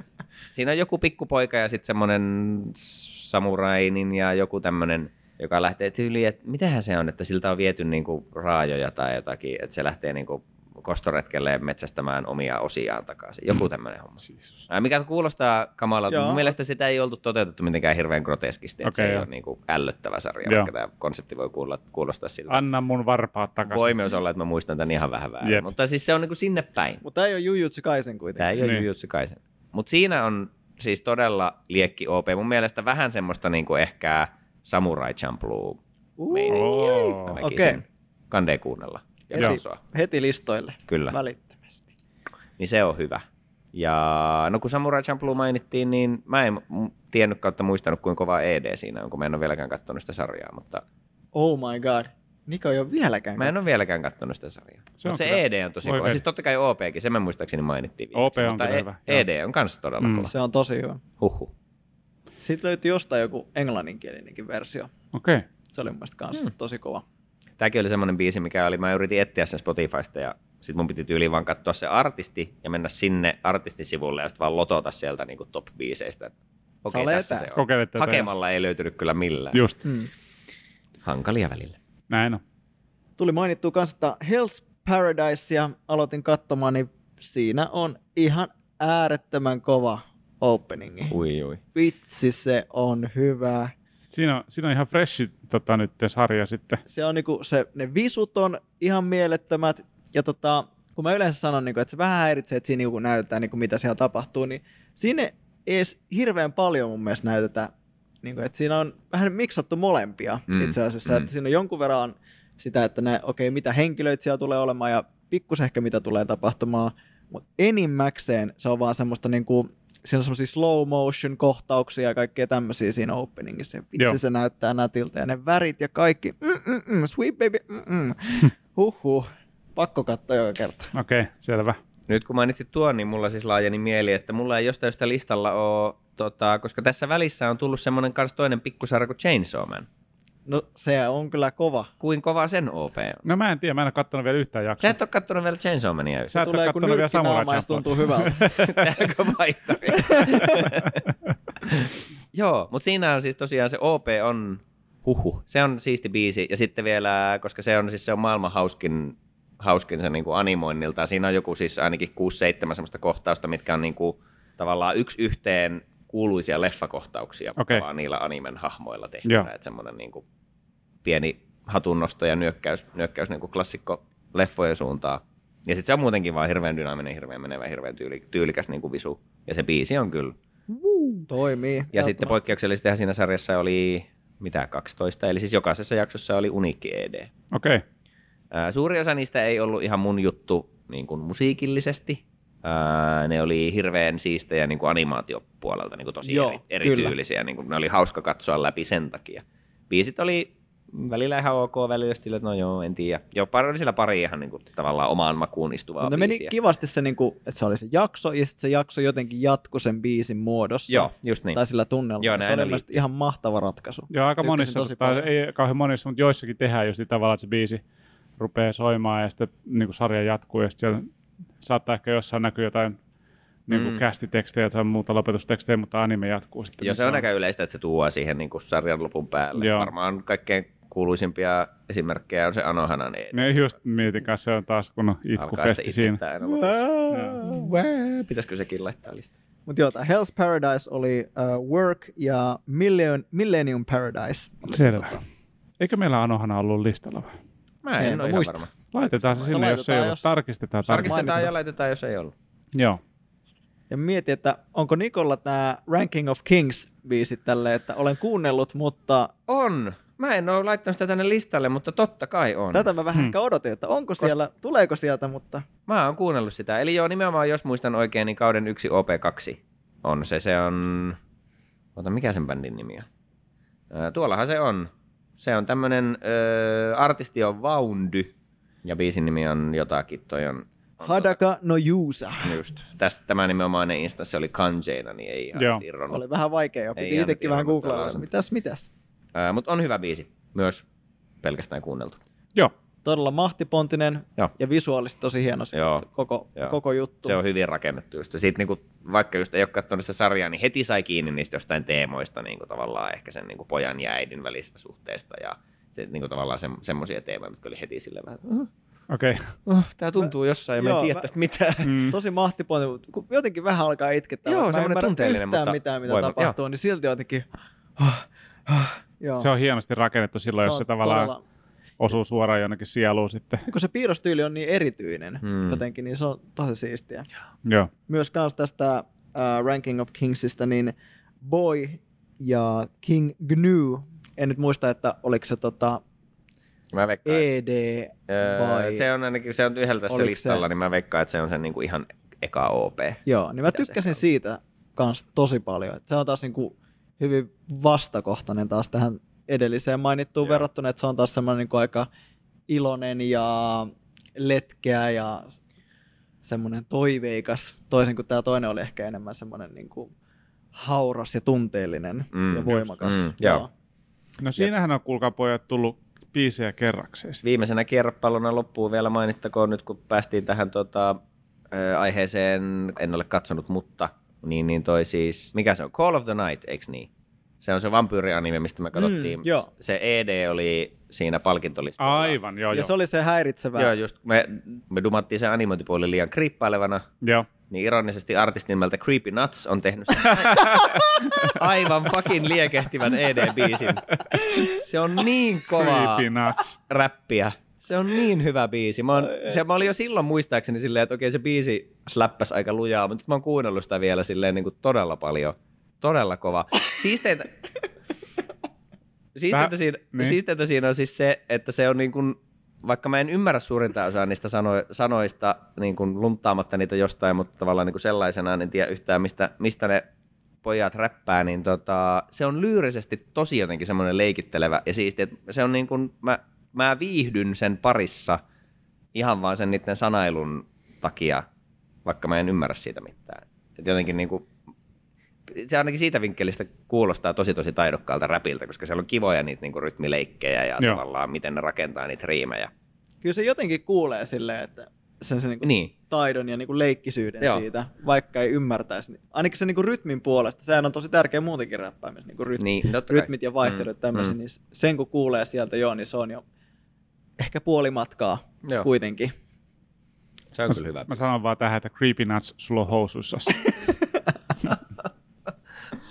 siinä on joku pikkupoika ja sitten semmoinen samurainin ja joku tämmöinen, joka lähtee tyyliin, että mitähän se on, että siltä on viety niinku raajoja tai jotakin, että se lähtee niinku kostoretkelle metsästämään omia osiaan takaisin. Joku tämmöinen homma. Jesus. Mikä kuulostaa kamalalta. Mun mielestä sitä ei oltu toteutettu mitenkään hirveän groteskisti. Että Okei, se ei joo. ole niinku ällöttävä sarja, Joo. vaikka tämä konsepti voi kuulla, kuulostaa siltä. Anna mun varpaat takaisin. Voi myös olla, että mä muistan tämän ihan vähän väärin. Jep. Mutta siis se on niinku sinne päin. Mutta ei ole Jujutsu Kaisen kuitenkin. Tämä ei ole Niin. niin. Jujutsu Kaisen. Mutta siinä on siis todella liekki OP. Mun mielestä vähän semmoista niinku ehkä Samurai Champloo mä näkisin. Okei. Kandee kuunnella ja Heti, katsoa. heti listoille. Kyllä. Välittömästi. Niin se on hyvä. Ja no kun Samurai Champloo mainittiin, niin mä en tiennyt kautta muistanut, kuinka kova ED siinä on, kun mä en ole vieläkään katsonut sitä sarjaa. Mutta Oh my god. Niko ei ole vieläkään. mä en ole vieläkään katsonut sitä sarjaa. Se Se, on mutta se kyllä- ED on tosi Voi kova. Siis totta kai OPkin, sen me muistaakseni mainittiin OP on mutta kyllä E- hyvä. ED on kanssa todella Mm. kova. Se on tosi hyvä. Huhhuh. Sitten löytyi jostain joku englanninkielinenkin versio. Okei. Okay. Se oli mun mielestä kans Hmm. tosi kova. Tämäkin oli semmoinen biisi, mikä oli, mä yritin etsiä sen Spotifysta ja sit mun piti tyyliin vaan katsoa se artisti ja mennä sinne artistisivulle ja sitten vaan lotota sieltä niinku top biiseistä. Okei, okay, tässä se on. Tätä. Hakemalla ei löytynyt kyllä millään. Just. Mm. Hankalia välillä. Näin on. Tuli mainittua kanssa, että Hell's Paradisea aloitin katsomaan, niin siinä on ihan äärettömän kova openingi. Ui, ui. Vitsi, se on hyvä. Siinä on, siinä on ihan freshi tota, nyt sarja sitten. Se on niinku, se, ne visut on ihan mielettömät. Ja tota, kun mä yleensä sanon, niinku, että se vähän häiritsee, että siinä niinku näytetään, niinku, mitä siellä tapahtuu, niin siinä ei edes hirveän paljon mun mielestä näytetä. Niinku, että siinä on vähän miksattu molempia Mm, itse asiassa. mm. Että siinä on jonkun verran sitä, että ne, okei, mitä henkilöitä siellä tulee olemaan ja pikkus ehkä mitä tulee tapahtumaan. mutta enimmäkseen se on vaan semmoista niinku, siinä on semmoisia slow motion kohtauksia ja kaikkea tämmöisiä siinä openingissa. Vitsi Joo. se näyttää nätiltä ja ne värit ja kaikki. Mm-mm-mm, sweet baby. Mm-mm. Huhhuh. Pakko katsoa joka kerta. Okei, okay, selvä. Nyt kun mainitsit tuon, niin mulla siis laajeni mieli, että mulla ei jostain sitä listalla ole, tota, koska tässä välissä on tullut semmoinen kans toinen pikkusarja kuin Chainsaw Man. No se on kyllä kova. Kuin kova sen OP on? No mä en tiedä, mä en ole kattonut vielä yhtään Sä jaksoa. et ole kattonut vielä Chainsaw Mania Sä et ole Tulee kun kattonut vielä Samurai Champloo. tuntuu hyvältä. Tääkö vaihtaminen? Joo, mutta siinä on siis tosiaan se OP on huhu. Se on siisti biisi. Ja sitten vielä, koska se on siis se on maailman hauskin, hauskin se niinku animoinnilta. Siinä on joku siis ainakin 6-7 semmoista kohtausta, mitkä on niinku tavallaan yksi yhteen kuuluisia leffakohtauksia Okei. tavallaan niillä animen hahmoilla tehtynä. Että semmoinen niinku pieni hatunnosto ja nyökkäys, nyökkäys niinku klassikko leffojen suuntaan. Ja sitten se on muutenkin vaan hirveän dynaaminen, hirveän menevä, hirveän tyyli, tyylikäs niinku visu. Ja se biisi on kyllä. Toimii. Ja sitten poikkeuksellisesti siinä sarjassa oli mitä 12, eli siis jokaisessa jaksossa oli uniikki ED. Okei, okay. Suuri osa niistä ei ollut ihan mun juttu niin kuin musiikillisesti. Ää, ne oli hirveän siistejä niin kuin animaatiopuolelta, niin kuin tosi Joo, eri, erityylisiä. Niin kuin, ne oli hauska katsoa läpi sen takia. Biisit oli välillä ihan ok, välillä sillä, että no joo, en tiedä. Jo pari, oli siellä pari ihan niin kuin, tavallaan omaan makuun istuvaa Mutta meni biisiä. kivasti se, niinku, että se oli se jakso, ja sitten se jakso jotenkin jatkui sen biisin muodossa. Joo, just niin. Tai sillä tunnelmalla. Joo, se oli oli. mielestäni ihan mahtava ratkaisu. Joo, aika Tykkäsin monissa, tosi tai ei kauhean monissa, mutta joissakin tehdään just niin tavallaan, että se biisi rupeaa soimaan ja sitten niin kuin sarja jatkuu ja sitten siellä saattaa ehkä jossain näkyä jotain niin kuin Mm. kästitekstejä tai muuta lopetustekstejä, mutta anime jatkuu sitten. Joo, niin se on aika yleistä, että se tuo siihen niin kuin sarjan lopun päälle. Joo. Varmaan kaikkein kuuluisimpia esimerkkejä on se Anohanan ED. Ne just mietin kanssa, se on taas kun itkufesti siinä. Pitäisikö sekin laittaa listaan? Mutta joo, Hell's Paradise oli uh, Work ja Million, Millennium Paradise. Selvä. tota. Eikö meillä Anohana ollut listalla vai? Mä en Enpä ole ihan muista. varma. Laitetaan se sinne, jos ei ollut. jos- Tarkistetaan. tarkistetaan. Mainitaan. ja laitetaan, jos ei ollut. Joo. Ja mietin, että onko Nikolla tämä Ranking of Kings biisit tälle, että olen kuunnellut, mutta On. Mä en ole laittanut sitä tänne listalle, mutta totta kai on. tätä mä vähän Hmm. ehkä odotin, että onko siellä, tuleeko sieltä, mutta Mä oon kuunnellut sitä. Eli joo, nimenomaan jos muistan oikein, niin kauden yksi OP2 on se. Se on... Ota, mikä sen bändin nimi on? Tuollahan se on. Se on tämmönen... Ö, artisti on Vaundy. Ja biisin nimi on jotakin. Toi on... on Hadaka no Juusa. Tota, just. Tästä, tämä nimenomainen instanssi oli Kanjeina, niin ei ihan Joo. irronnut. Oli vähän vaikea jo, piti itsekin vähän googlailla. Mitäs, mitäs? Ää, Mutta on hyvä biisi. Myös pelkästään kuunneltu. Joo. Todella mahtipontinen Joo. ja visuaalisesti tosi hieno se Joo. koko, Joo. koko juttu. Se on hyvin rakennettu just. Siitä niinku, vaikka just ei ole katsonut sitä sarjaa, niin heti sai kiinni niistä jostain teemoista, niinku tavallaan ehkä sen niinku pojan ja äidin välistä suhteesta ja se, niinku tavallaan se, semmoisia teemoja, mitkä oli heti sille vähän, uh, Okei. uh, tää tuntuu jossain ja mä en Joo, tiedä mä- tästä mitään. Mm. Tosi mahtipontinen, mutta kun jotenkin vähän alkaa itkettää. Joo, mä en ymmärrä tunteellinen, yhtään mutta mitään, mitä voima- tapahtuu, niin silti jotenkin... Joo. Se on hienosti rakennettu silloin, jos on se tavallaan todella- osuu suoraan jonnekin sieluun sitten. kun se piirrostyyli on niin erityinen Hmm. jotenkin, niin se on tosi siistiä. Joo. Myös kans tästä uh, Ranking of Kingsista, niin Boy ja King Gnu, en nyt muista, että oliko se tota Mä veikkaan, ED öö, vai... se on ainakin, se on yhdellä tässä Oliko se- listalla, niin mä veikkaan, että se on sen niinku ihan eka OP. Joo, niin mä se tykkäsin siitä kans tosi paljon. Et se on taas niinku hyvin vastakohtainen taas tähän edelliseen mainittuun Joo. verrattuna, että se on taas semmoinen niinku aika iloinen ja letkeä ja semmoinen toiveikas, toisin kuin tämä toinen oli ehkä enemmän semmoinen niinku hauras ja tunteellinen Mm, ja just. voimakas. Mm, joo. No siinähän on kuulkaa pojat tullut biisejä kerrakseen. Viimeisenä kierropallona loppuun vielä mainittakoon nyt, kun päästiin tähän tota, ö, aiheeseen, en ole katsonut, mutta niin, niin toi siis, mikä se on, Call of the Night, eikö niin? Se on se vampyyrianime, mistä me katsottiin. Mm, joo. Se ED oli siinä palkintolistalla. Aivan, joo, Ja joo. se oli se häiritsevä. Joo, just me, me dumattiin sen animointipuoli liian kriippailevana, joo. Niin ironisesti artistin nimeltä Creepy Nuts on tehnyt aivan fucking liekehtivän ED-biisin. Se on niin kovaa Creepy nuts. räppiä. Se on niin hyvä biisi. Mä, oon, se, mä olin jo silloin muistaakseni silleen, että okei se biisi släppäs aika lujaa, mutta nyt mä oon kuunnellut sitä vielä silleen niin kuin todella paljon. Todella kova. Siisteintä, Vähän- siinä, niin. siisteintä siinä on siis se, että se on niin kuin, vaikka mä en ymmärrä suurinta osaa niistä sano, sanoista niin kuin luntaamatta niitä jostain, mutta tavallaan niin kuin sellaisenaan en tiedä yhtään, mistä, mistä ne pojat räppää, niin tota, se on lyyrisesti tosi jotenkin semmoinen leikittelevä ja siisti, että se on niin kuin, mä, mä viihdyn sen parissa ihan vaan sen niiden sanailun takia, vaikka mä en ymmärrä siitä mitään. Et jotenkin niin kuin, se ainakin siitä vinkkelistä kuulostaa tosi tosi taidokkaalta räpiltä, koska siellä on kivoja niitä niin kuin rytmileikkejä ja Joo. tavallaan miten ne rakentaa niitä riimejä. Kyllä se jotenkin kuulee silleen, että sen se niinku Niin, taidon ja niinku leikkisyyden Joo. siitä, vaikka ei ymmärtäisi. Niin Ainakin se niinku rytmin puolesta, sehän on tosi tärkeä muutenkin räppäämisessä, niinku rytmi, niin rytmit ja vaihtelut Mm, tämmöisiä, mm. niin sen kun kuulee sieltä jo, niin se on jo ehkä puoli matkaa Joo. kuitenkin. Se on kyllä hyvä. Mä sanon vaan tähän, että Creepy Nuts sulla on housuissas.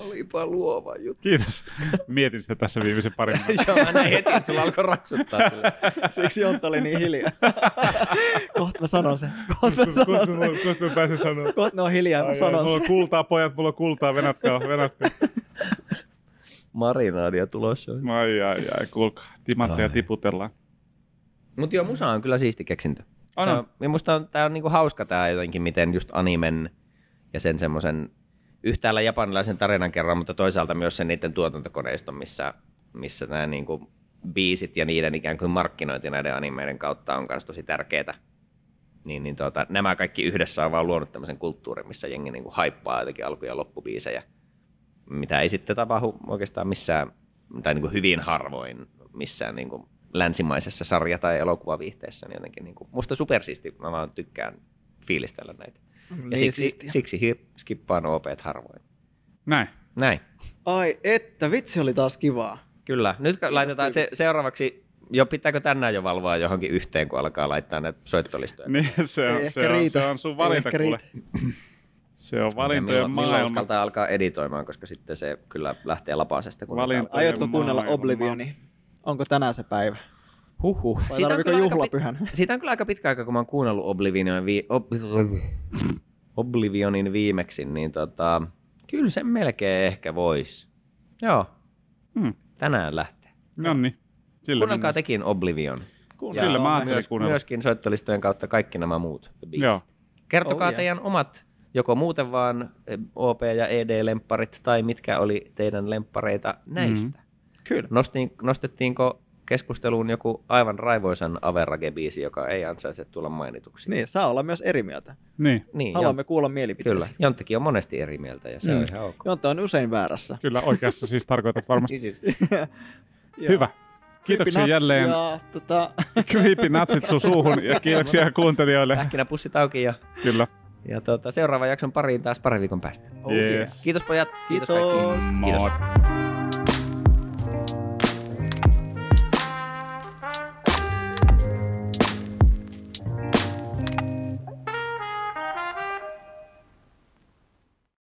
Olipa luova juttu. Kiitos. Mietin sitä tässä viimeisen parin. Joo, mä näin heti, että sulla alkoi raksuttaa sille. Siksi Jontta oli niin hiljaa. Kohta mä sanon sen. Kohta mä sanon sen. Kohta mä pääsen sanoa. Kohta ne on hiljaa, mä sanon mulla on sen. kultaa, pojat, mulla on kultaa, venatkaa, venatkaa. Marinaadia tulossa. Ai, ai, ai, kuulkaa. Timantteja tiputellaan. Mutta joo, musa on kyllä siisti keksintö. On, Se on. on, ja musta on, tää on niinku hauska tää jotenkin, miten just animen ja sen semmoisen yhtäällä japanilaisen tarinan kerran, mutta toisaalta myös sen niiden tuotantokoneiston, missä, missä nämä niinku biisit ja niiden ikään kuin markkinointi näiden animeiden kautta on myös tosi tärkeää. Niin, niin tuota, nämä kaikki yhdessä on vaan luonut tämmöisen kulttuurin, missä jengi niinku haippaa jotenkin alku- ja loppubiisejä, mitä ei sitten tapahdu oikeastaan missään, tai niinku hyvin harvoin missään niinku länsimaisessa sarja- tai elokuvaviihteessä, niin jotenkin niinku, musta supersiisti, mä vaan tykkään fiilistellä näitä. Ja Niin siksi, siistiä. siksi hi- skippaan OPt harvoin. Näin. Näin. Ai että, vitsi oli taas kivaa. Kyllä. Nyt ka- laitetaan se, seuraavaksi, jo pitääkö tänään jo valvoa johonkin yhteen, kun alkaa laittaa näitä soittolistoja? Niin, se on, se on, se on sun valinta, kuule. Se on valintojen milloin, milloin maailma. uskaltaa alkaa editoimaan, koska sitten se kyllä lähtee lapasesta. Kun. Aiotko kuunnella maailma. Oblivioni? Onko tänään se päivä? Huhhuh. Vai Siitä on, kyllä aika juhlapyhän? pi- siitä on kyllä aika pitkä aika, kun mä oon kuunnellut Oblivionin, vi- Ob- Oblivionin viimeksi, niin tota, kyllä se melkein ehkä vois. Joo, Hmm. tänään lähtee. No niin. Sillä Kuunnelkaa tekin Oblivion. Kuunnellaan Kyllä, mä Myös, kuunnella. myöskin soittolistojen kautta kaikki nämä muut biisit. Joo. Kertokaa Oh, yeah. teidän omat, joko muuten vaan eh, OP- ja ED-lempparit, tai mitkä oli teidän lemppareita näistä. Mhm. Kyllä. Nostin, nostettiinko keskusteluun joku aivan raivoisan Average-biisi, joka ei ansaitse tulla mainituksi? Niin, saa olla myös eri mieltä. Niin, niin Haluamme kuulla Jon, mielipiteesi. Kyllä, Jonttekin on monesti eri mieltä ja se mm. on ihan ok. Jontta on usein väärässä. kyllä oikeassa siis tarkoitat varmasti. Niin siis, Joo. Hyvä. Kiitoksia Creepy jälleen Ja, tota, Creepy Nutsit sun suuhun ja kiitoksia kuuntelijoille. pähkinäpussit auki ja, Kyllä. ja tuota, seuraavan jakson pariin taas parin viikon päästä. oh Yes. Kiitos pojat, kiitos, Kiitos. kaikki. Moi.